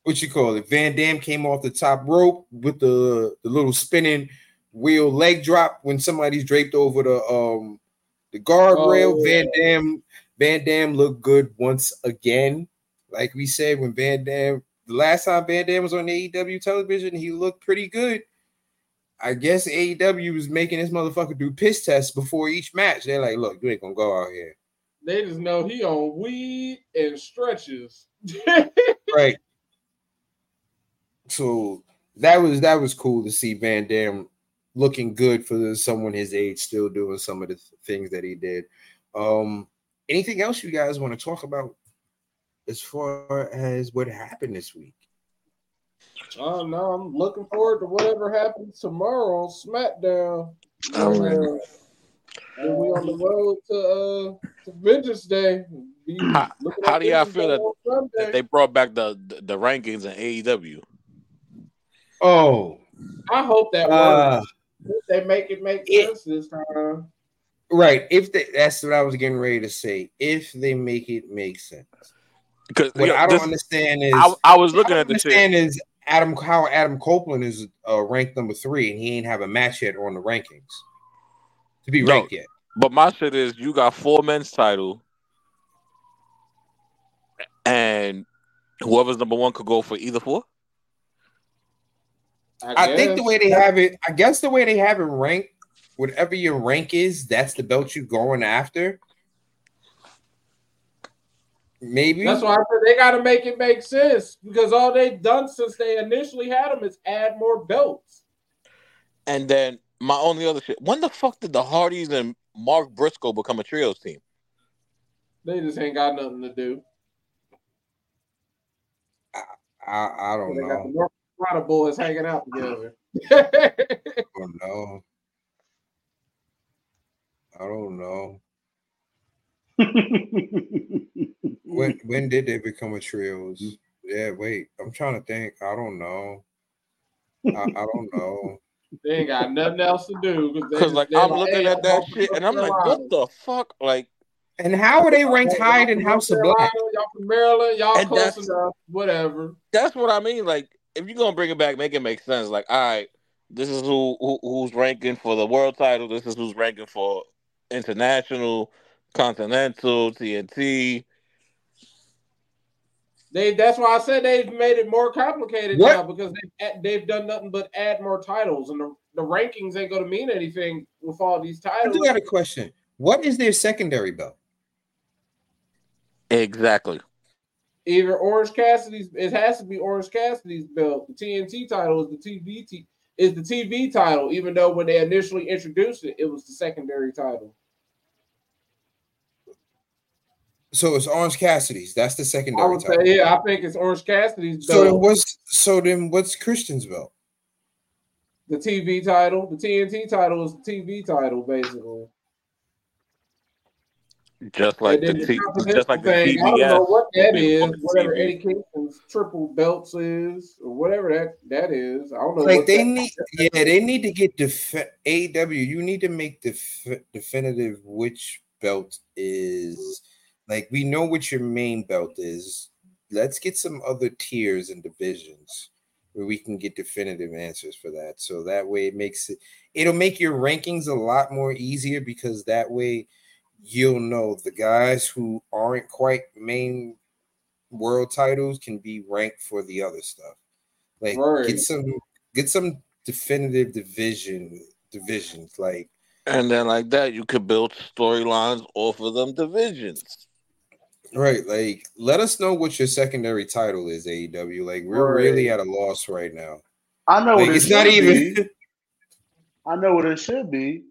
What you call it? Van Dam came off the top rope with the, the little spinning wheel leg drop when somebody's draped over the um the guardrail. Oh, Van Dam Van Dam looked good once again. Like we said, when Van Dam the last time Van Dam was on AEW television, he looked pretty good. I guess AEW was making this motherfucker do piss tests before each match. They're like, look, you ain't gonna go out here. They just know he on weed and stretches. Right. So that was that was cool to see Van Dam looking good for someone his age still doing some of the th- things that he did. Um anything else you guys want to talk about as far as what happened this week? Oh no, I'm looking forward to whatever happens tomorrow on SmackDown. I'm ready. Uh, then we on the road to uh to Vengeance Day. How- how do y'all feel that- That They brought back the the, the rankings in AEW. Oh, I hope that uh. If they make it make it- sense this time. right. If they, that's what I was getting ready to say. If they make it make sense. Because What I don't understand is I, I was looking I at don't the shit. understand is Adam how Adam Copeland is uh, ranked number three and he ain't have a match yet on the rankings to be No. ranked yet. But my shit is you got four men's title, and whoever's number one could go for either four. I think the way they have it, I guess the way they have it ranked, whatever your rank is, that's the belt you're going after. Maybe That's why I said they got to make it make sense because all they've done since they initially had them is add more belts. And then my only other shit. When the fuck did the Hardys and Mark Briscoe become a trios team? They just ain't got nothing to do. I, I don't They got the know. North Carolina boys hanging out together. I don't know. I don't know. When when did they become a trios? Yeah, wait. I'm trying to think. I don't know. I, I don't know. they ain't got nothing else to do Because like I'm looking hey, at that I'm shit, and I'm like, what the fuck? Like, And how are they ranked Y'all higher than House of North Black? Y'all from Maryland, y'all And close enough. Whatever. that's what I mean. Like, if you're gonna bring it back, make it make sense. Like, all right, this is who, who who's ranking for the world title. This is who's ranking for international, continental, TNT. They that's why I said they've made it more complicated What? now because they've they've done nothing but add more titles and the, the rankings ain't gonna mean anything with all these titles. I do have a question. What is their secondary belt? Exactly. Either Orange Cassidy's it has to be Orange Cassidy's belt. The TNT title is the is the TV title, even though when they initially introduced it, it was the secondary title. So it's Orange Cassidy's. That's the secondary I would say, yeah, I think it's Orange Cassidy's Belt. So then what's so then what's Christian's belt? the TV title. The TNT title is the TV title, basically. Just like and the then T, just like the thing, I don't know what that will be is, on the whatever TV. Eddie Kingston's triple belts is, or whatever that that is. I don't know. Like they that- need, yeah, they need to get def- AW. You need to make def- definitive which belt is. Like we know what your main belt is. Let's get some other tiers and divisions where we can get definitive answers for that. So that way it makes it. It'll make your rankings a lot more easier because that way you'll know the guys who aren't quite main world titles can be ranked for the other stuff. Like Right. get some get some definitive division divisions. Like And then like that, you could build storylines off of them divisions. right, like let us know what your secondary title is, AEW. Like we're Right. really at a loss right now. I know Like what it it's not should even Be. I know what it should be,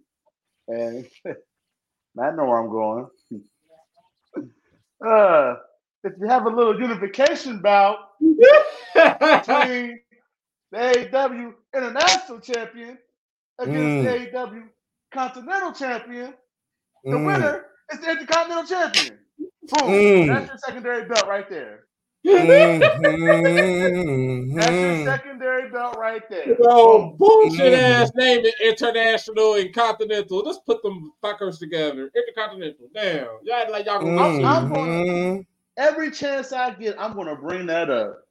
and I know where I'm going. Uh, if you have a little unification bout between the AEW International Champion against Mm. the AEW Continental Champion, the Mm, winner is the Intercontinental Champion. Boom. Mm. That's your secondary belt right there. Mm, That's your secondary belt right there. No Boom. bullshit Mm. ass name it international and continental. Let's put them fuckers together. Intercontinental. Damn. Y'all act like y'all gonna mm, I'm gonna-. Every chance I get, I'm going to bring that up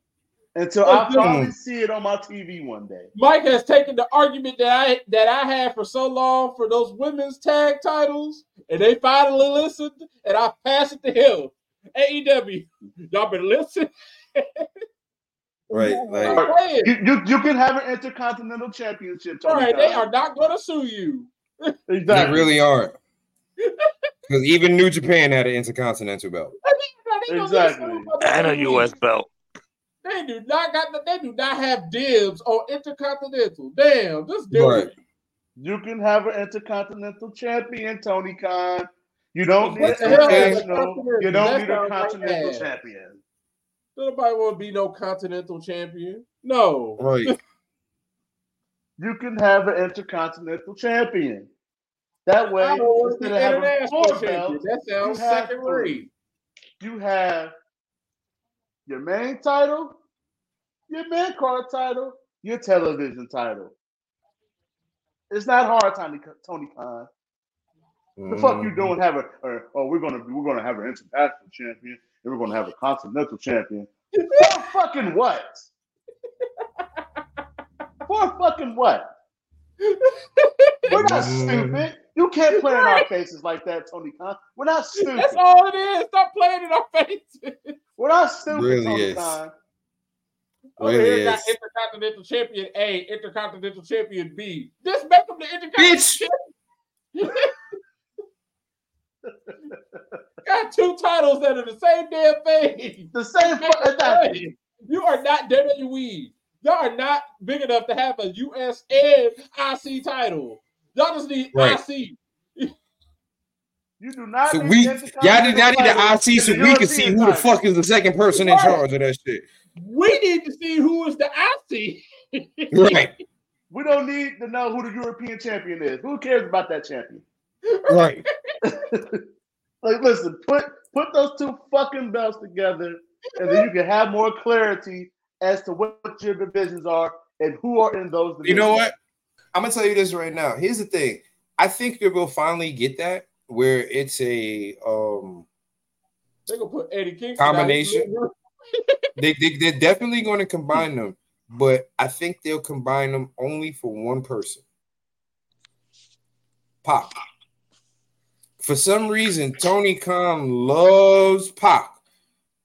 until Oh, I good. probably see it on my TV one day. Mike has taken the argument that I that I had for so long for those women's tag titles, and they finally listened, and I passed it to him. AEW, y'all better listen. Right, like You, you, you can have an intercontinental championship. All Tony right, they are not going to sue you. they really aren't. Because even New Japan had an intercontinental belt. Exactly. get sued for And a. US belt. They do not got. The, they do not have dibs on intercontinental. Damn, just do Right. it. You can have an intercontinental champion, Tony Khan. You don't need What an the hell a international. continental? You don't need a sounds like champion. Nobody want to be no continental champion. No. Right. You can have an intercontinental champion. That way, I don't want to instead of having four belts, That sounds second three. rate. you have your main title, your main card title, your television title. It's not hard, Tony Tony Khan. The fuck you Mhm. doing? Have a or, oh, we're gonna we're gonna have an international champion and we're gonna have a continental champion. For fucking what? For fucking what? We're not Mhm. stupid. You can't play in our faces like that, Tony Khan. We're not stupid. That's all it is. Stop playing in our faces. We're not stupid, Really Tony is. Khan. Over Really here got is. Intercontinental Champion A, Intercontinental Champion B. Just make them the Intercontinental Bitch. Champion. got two titles that are the same damn thing. The same fu- exactly. You are not WWE. Y'all are not big enough to have a US and IC title. Y'all just need Right. IC. You do not. So need we, the y'all need, Intercontinental y'all need the IC so and we can see European who the fuck is the second person in charge of that shit. We need to see who is the IC. Right, We don't need to know who the European champion is. Who cares about that champion? right. Like, listen, put put those two fucking belts together, and then you can have more clarity as to what your divisions are and who are in those. Divisions. You know what? I'm gonna tell you this right now. Here's the thing. I think that we'll finally get that where it's a um They gonna put Eddie Kingston. Combination. they, they they're definitely going to combine them, but I think they'll combine them only for one person. Pac. For some reason, Tony Khan loves Pac,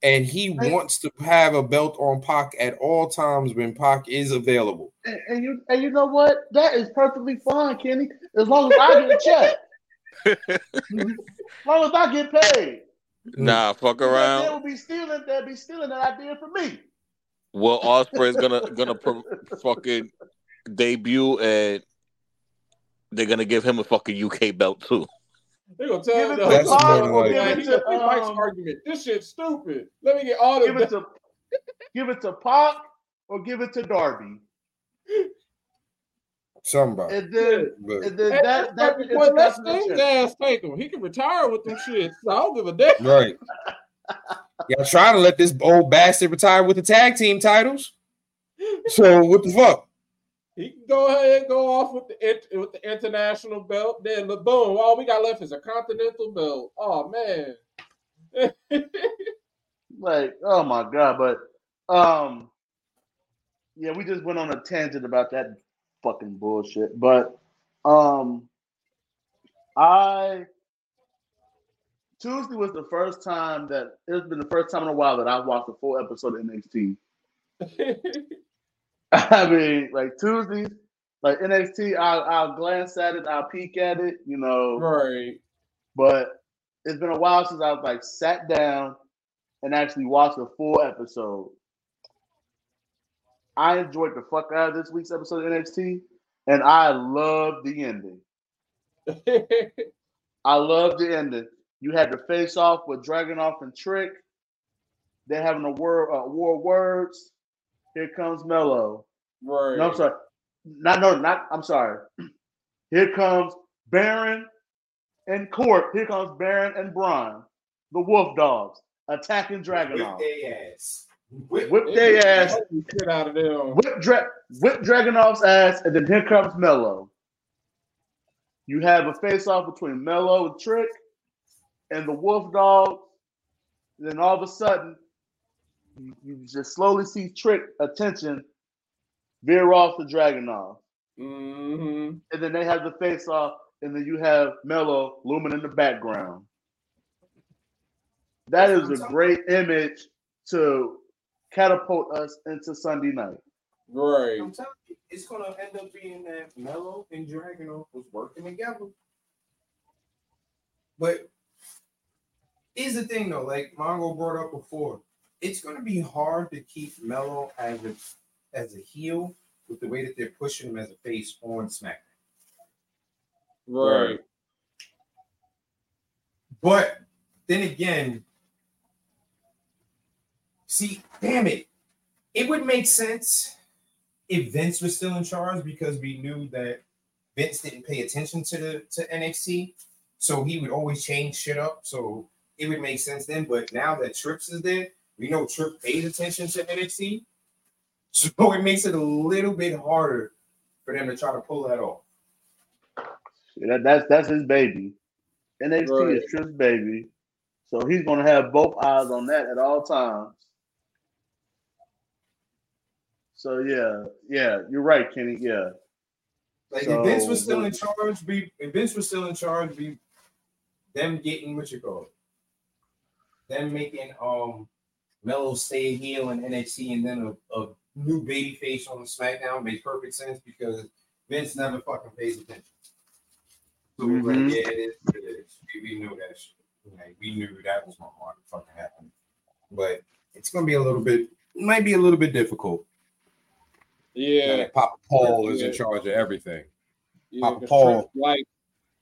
and he Right. wants to have a belt on Pac at all times when Pac is available. And, and you and you know what? That is perfectly fine, Kenny. As long as I get a check, as long as I get paid. Nah, fuck Because They around. will be stealing. They'll be stealing that idea from me. Will Ospreay's gonna gonna pro- fucking debut and they're gonna give him a fucking UK belt too. They gonna tell Give him it the to That's Pac more than or like, give it to, gonna Mike's um, argument. This shit's stupid. Let me get all Give it to give it to Pac or give it to Darby. Somebody. And then But and then Hey, that that that's boy, let Sting's ass take him. He can retire with them shit. So I don't give a damn. right. Y'all trying to let this old bastard retire with the tag team titles. So what the fuck? He can go ahead and go off with the with the international belt. Then the boom, all we got left is a continental belt. Oh man. like oh my god but um yeah we just went on a tangent about that fucking bullshit but um i tuesday was the first time that it's been the first time in a while that i watched a full episode of nxt i mean like tuesdays like nxt i'll, I'll glance at it i'll peek at it you know right. but it's been a while since I've like sat down and actually watched a full episode. I enjoyed the fuck out of this week's episode of NXT, and I love the ending. I love the ending. You had the face off with Dragunov and Trick. They're having a war, uh, war words. Here comes Melo. right. No, I'm sorry. Not no, not. I'm sorry. Here comes Baron and Court. Here comes Baron and Bron, the Wolf Dogs, attacking Dragunov. Whip their ass. Whip their ass. Get out of there. Whip, Dra- whip Dragunov's ass, and then here comes Melo. You have a face-off between Melo and Trick and the Wolf Dogs. Then all of a sudden, you, you just slowly see Trick attention veer off to Dragunov. hmm and then they have the face off, and then you have Melo looming in the background. That is a great image to catapult us into Sunday night. Right. I'm telling you, it's gonna end up being that Melo and Dragunov was working together. But here's the thing though, like Mongo brought up before, it's gonna be hard to keep Melo as a as a heel with the way that they're pushing him as a face on SmackDown. Right. But then again, see, damn it, it would make sense if Vince was still in charge because we knew that Vince didn't pay attention to the to NXT, so he would always change shit up. So it would make sense then. But now that Trips is there, we know Trip pays attention to NXT, so it makes it a little bit harder for them to try to pull that off. That, that's that's his baby. NXT Right. is Tripp's baby, so he's gonna have both eyes on that at all times. So yeah, yeah, you're right, Kenny. Yeah, Like So, if Vince was still in charge, be if Vince was still in charge, be them getting what you call it, them making um Melo stay heel in NXT and then a, a new baby face on SmackDown makes perfect sense because Vince never fucking pays attention. So we were Mhm. like, yeah, it is what it is. We, we knew that shit. Like, we knew that was not going to fucking happen. But it's gonna be a little bit, might be a little bit difficult. Yeah. that Papa Paul is in charge of everything. yeah Papa 'cause Paul. Trips like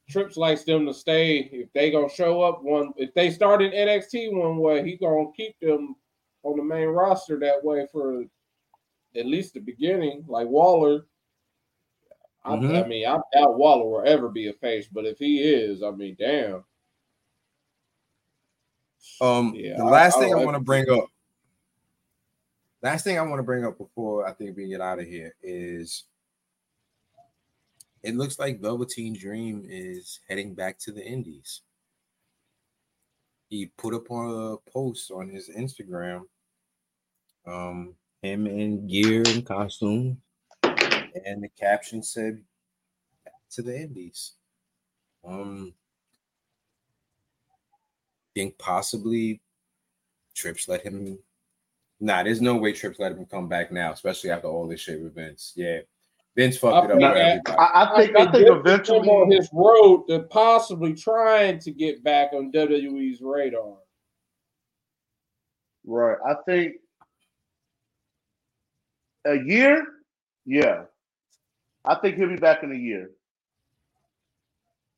Trips likes them to stay. If they gonna show up one, if they start in NXT one way, he gonna keep them on the main roster that way for at least the beginning. Like Waller. I, I Mhm. mean, I doubt Waller will ever be a face, but if he is, I mean, damn. Um, Yeah, the last I thing I like want to bring up, last thing I want to bring up before I think we get out of here is it looks like Velveteen Dream is heading back to the Indies. He put up on a post on his Instagram, um, him in gear and costume, and the caption said "Back to the Indies." Um, think possibly Trips let him. Nah, there's no way Trips let him come back now, especially after all this shit with Vince. Yeah, Vince fucked it up think for that- everybody. I, I think I think Vince is eventually on his road to possibly trying to get back on WWE's radar. Right. I think a year, yeah. I think he'll be back in a year.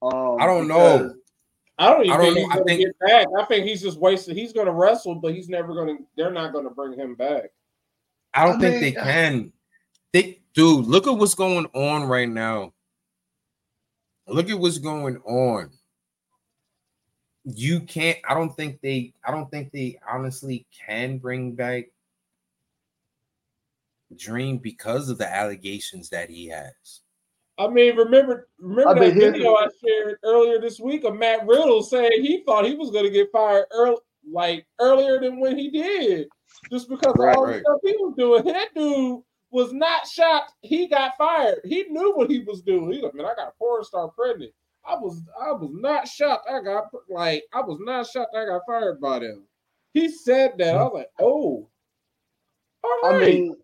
Um, I don't know. I don't even I don't think know. he's I gonna think- get back. I think he's just wasted. He's gonna wrestle, but he's never gonna. He's gonna he's gonna wrestle, but he's never gonna. They're not gonna. They're not gonna bring him back. I don't I think mean, they can. They, dude, look at what's going on right now. Look at what's going on. You can't. I don't think they. I don't think they honestly can bring back Dream because of the allegations that he has. I mean, remember remember I mean, that here's- video I shared earlier this week of Matt Riddle saying he thought he was gonna get fired early, like earlier than when he did, just because Right, of all right. the stuff he was doing. That dude was not shocked he got fired. He knew what he was doing. He like, man, I got a porn star pregnant. I was I was not shocked. I got like I was not shocked I got fired by them. He said that. I was like, oh, all I mean.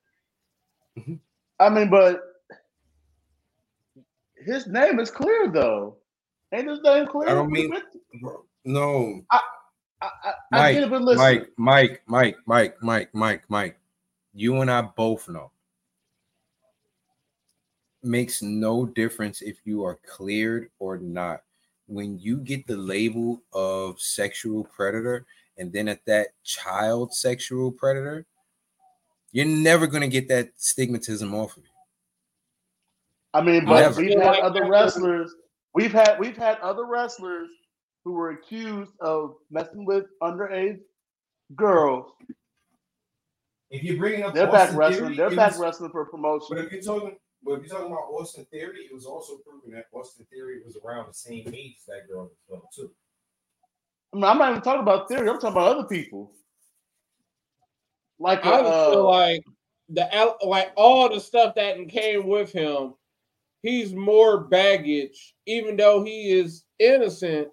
I mean, but his name is clear though. Ain't his name clear? I don't mean- No, I, I, I Mike, get it, but listen, Mike, Mike, Mike, Mike, Mike, Mike, Mike. You and I both know. Makes no difference if you are cleared or not. When you get the label of sexual predator and then at that child sexual predator, you're never going to get that stigmatism off of you. I mean, but Never. we've had other wrestlers. We've had we've had other wrestlers who were accused of messing with underage girls. If you're bringing up They're back wrestling. They're back wrestling for promotion. But promotion. if you're talking, but if you're talking about Austin Theory, it was also proven that Austin Theory was around the same age as that girl as well too. I mean, I'm not even talking about theory. I'm talking about other people. Like, I uh, feel like the like all the stuff that came with him, he's more baggage, even though he is innocent.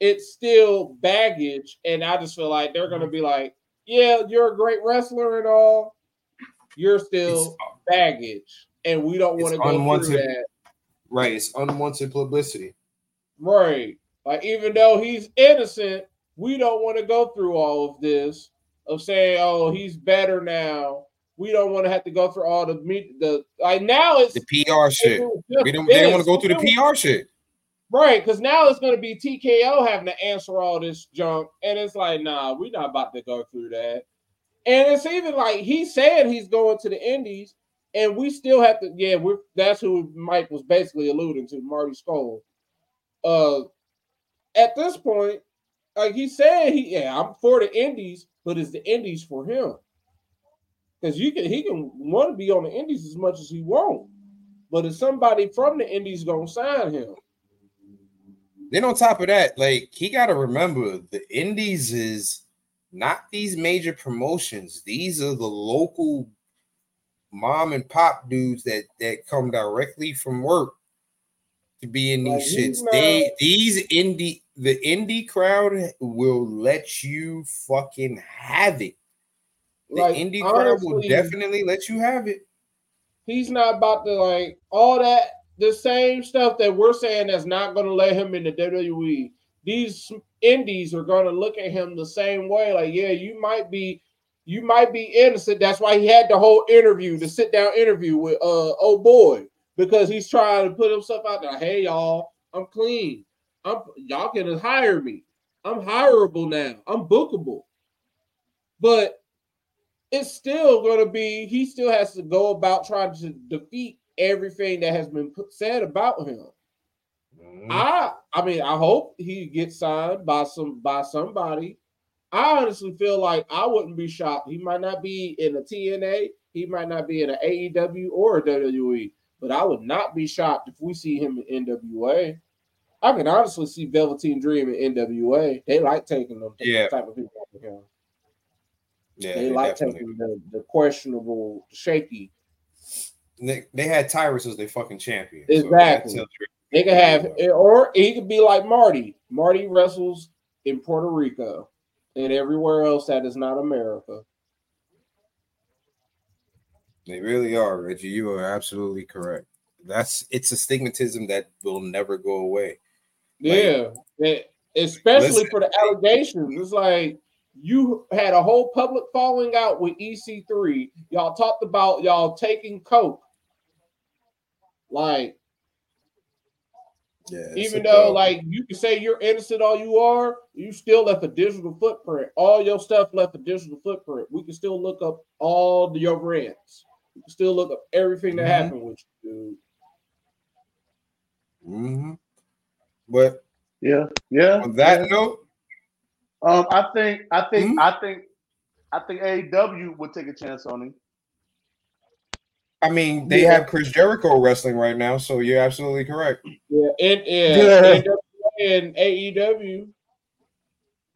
It's still baggage, and I just feel like they're gonna be like, "Yeah, you're a great wrestler and all. You're still baggage, and we don't want to go unwanted- through that." Right, it's unwanted publicity. Right. Like even though he's innocent, we don't want to go through all of this of saying, "Oh, he's better now." We don't want to have to go through all the meet the like now it's The PR shit. it was just We don't. They want to go through the PR shit. Right, because now it's going to be TKO having to answer all this junk, and it's like, nah, we're not about to go through that. And it's even like he said he's going to the Indies, and we still have to. Yeah, we're that's who Mike was basically alluding to, Marty Scurll. Uh, at this point, like he said, he yeah, I'm for the Indies, but is the Indies for him? Because you can he can want to be on the Indies as much as he want, but is somebody from the Indies gonna sign him? Then on top of that, like he got to remember, the Indies is not these major promotions. These are the local mom and pop dudes that that come directly from work to be in these he's shits. They these indie the indie crowd will let you fucking have it. The Like, indie crowd will definitely let you have it. He's not about to like all that the same stuff that we're saying that's not going to let him in the WWE. These indies are going to look at him the same way. Like, yeah, you might be, you might be innocent. That's why he had the whole interview, the sit down interview with uh oh boy, because he's trying to put himself out there. Hey y'all, I'm clean. I'm y'all can hire me. I'm hireable now. I'm bookable. But it's still going to be he still has to go about trying to defeat everything that has been put, said about him. Mhm. I I mean I hope he gets signed by some by somebody. I honestly feel like I wouldn't be shocked. He might not be in a TNA, he might not be in an AEW or a WWE, but I would not be shocked if we see him in NWA. I can honestly see Velveteen Dream in NWA. They like taking them Yeah. type of people. him. Yeah, they they like definitely- taking the, the questionable, shaky. They, they had Tyrus as their fucking champion. Exactly. you- They could have, or he could be like Marty. Marty wrestles in Puerto Rico and everywhere else that is not America. They really are, Reggie. You are absolutely correct. That's it's a stigmatism that will never go away. Yeah, It- especially Listen. for the allegations. It's like you had a whole public falling out with EC3. Y'all talked about y'all taking coke. Like Yeah. Even though, like, you can say you're innocent all you are, you still left a digital footprint. All your stuff left a digital footprint. We can still look up all the, your rents. We can still look up everything that Mhm. happened with you, dude. hmm But Yeah, yeah. on that note, Um, I think, I think, Hmm? I think, I think AEW would take a chance on him. I mean, they Yeah. have Chris Jericho wrestling right now, so you're absolutely correct. Yeah, and, and, NWA and AEW.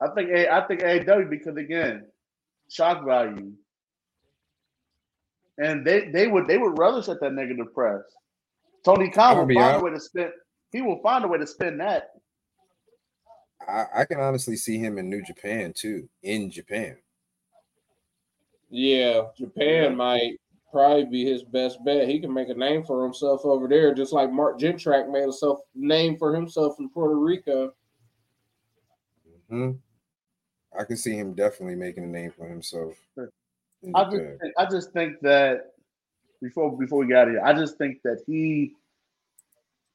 I think, A, I think AEW because again, shock value, and they they would they would relish at that negative press. Tony Khan I'll find hon- a way to spin. He will find a way to spin that. I, I can honestly see him in New Japan too. In Japan, Yeah, Japan might probably be his best bet. He can make a name for himself over there, just like Mark Jindrak made a self name for himself in Puerto Rico. hmm I can see him definitely making a name for himself. I just think, I just think that before before we got here, I just think that he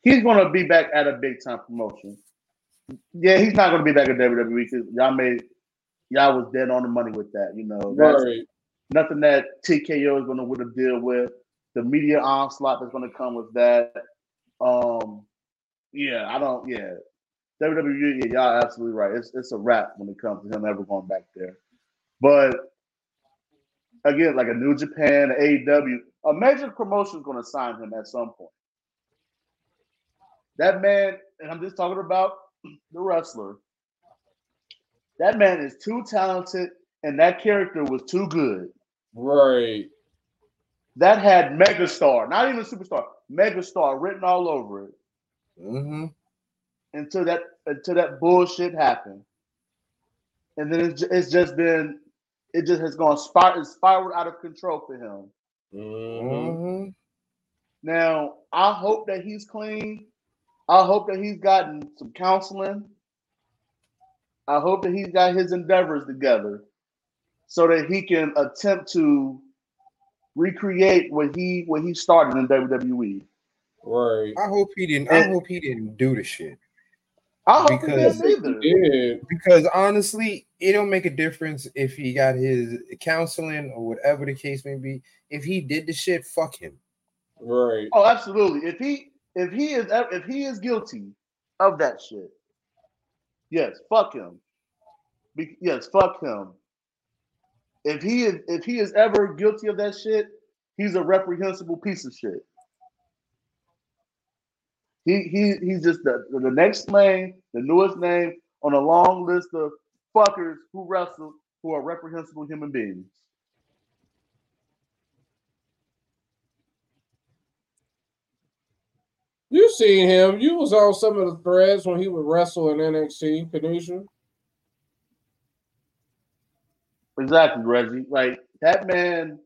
he's gonna be back at a big time promotion. Yeah, he's not gonna be back at WWE because y'all made y'all was dead on the money with that. You know, that's Right. Nothing that TKO is gonna would have deal with. The media onslaught that's gonna come with that. Um, yeah, I don't. Yeah, WWE. Yeah, y'all absolutely right. It's it's a wrap when it comes to him ever going back there. But again, like a New Japan, AEW, a major promotion is going to sign him at some point. That man, and I'm just talking about the wrestler. That man is too talented, and that character was too good. Right. That had megastar, not even superstar, megastar written all over it hmm until that until that bullshit happened, and then it's, it's just been it just has gone spir- spiraled out of control for him. Mhm. hmm Now I hope that he's clean. I hope that he's gotten some counseling. I hope that he's got his endeavors together so that he can attempt to recreate what he what he started in. WWE. Right. I hope he didn't. I hope he didn't do the shit I hope Because- he didn't either. Yeah. because honestly, it don't make a difference if he got his counseling or whatever the case may be. If he did the shit, fuck him. Right. Oh, absolutely. If he if he is if he is guilty of that shit, yes, fuck him. Be, yes, fuck him. If he is if he is ever guilty of that shit, he's a reprehensible piece of shit. He he he's just the the next name, the newest name on a long list of fuckers who wrestle who are reprehensible human beings. You seen him. You was on some of the threads when he would wrestle in NXT, Kanisha. Exactly, Reggie. Like that man.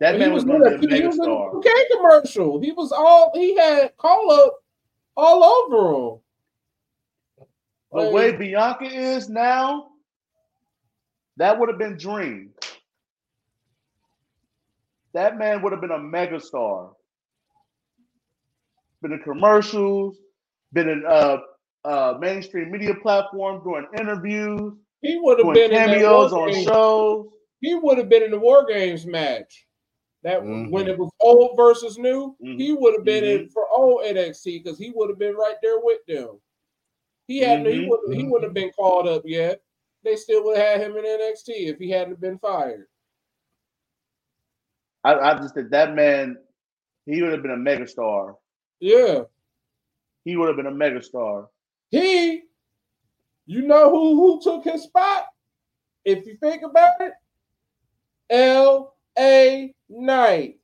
That he man was was in going to be a he was a commercial. He was all he had call up all over him. The way Bianca is now, that would have been dream. That man would have been a megastar. Been in commercials, been in uh, uh, mainstream media platforms, doing interviews, he would have been in cameos war on games. shows. He would have been in the War Games match. That Mhm. when it was old versus new, Mhm. he would have been Mm-hmm. in for old NXT because he would have been right there with them. He hadn't. He Mhm. would. He wouldn't have been called up yet. They still would have had him in NXT if he hadn't been fired. I, I just think that man, he would have been a megastar. Yeah, He would have been a megastar. he. You know who who took his spot? If you think about it, L A Knight.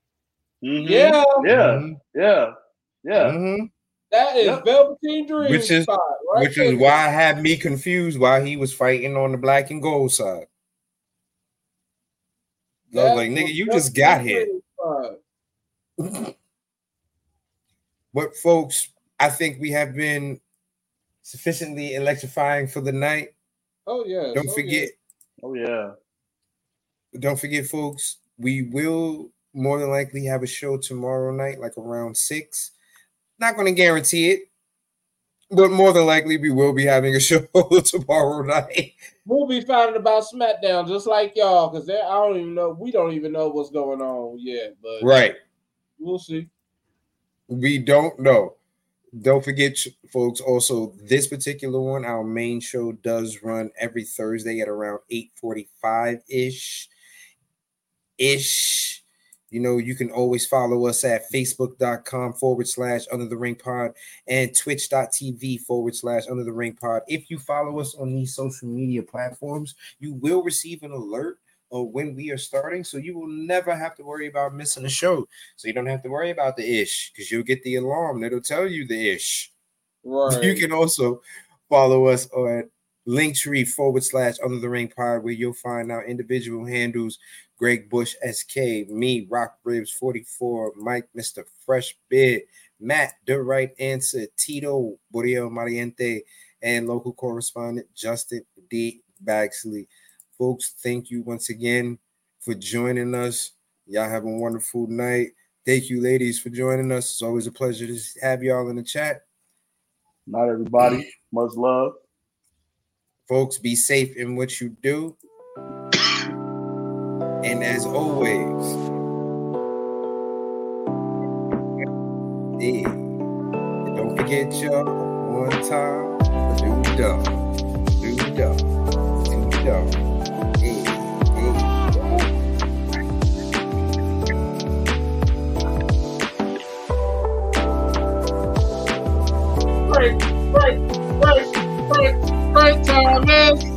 Mhm. Yeah, Yeah. Mhm. Yeah. Yeah. Mhm. that is Yep. Velveteen Dream Which is- spot, right Which is why I had me confused why he was fighting on the black and gold side. I was like, nigga, you just got Velveteen here. But folks, I think we have been sufficiently electrifying for the night. Oh yeah. Don't oh, forget, Oh yeah. don't forget, folks, we will more than likely have a show tomorrow night, like around six. Not going to guarantee it, but more than likely we will be having a show tomorrow night. We'll be finding about SmackDown just like y'all, because I don't even know. We don't even know what's going on yet, but Right. we'll see. We don't know. Don't forget, folks. Also, this particular one, our main show does run every Thursday at around eight forty-five ish. Ish. You know, you can always follow us at facebook.com forward slash under the ring pod and twitch.tv forward slash under the ring pod. If you follow us on these social media platforms, you will receive an alert of when we are starting. So you will never have to worry about missing a show. So you don't have to worry about the ish because you'll get the alarm that'll tell you the ish. Right. You can also follow us on Linktree forward slash under the ring pod where you'll find our individual handles Greg Bush SK, me, Rock Ribs 44, Mike, Mr. Fresh Bid, Matt, The Right Answer, Tito, Borio Mariente, and local correspondent Justin D. Bagsley. Folks, thank you once again for joining us. Y'all have a wonderful night. Thank you, ladies, for joining us. It's always a pleasure to have y'all in the chat. Not everybody. Much love. Folks, be safe in what you do. And as always, yeah, don't forget y'all one time, do dumb, do dumb, do dumb. break, break, break, break, break Thomas.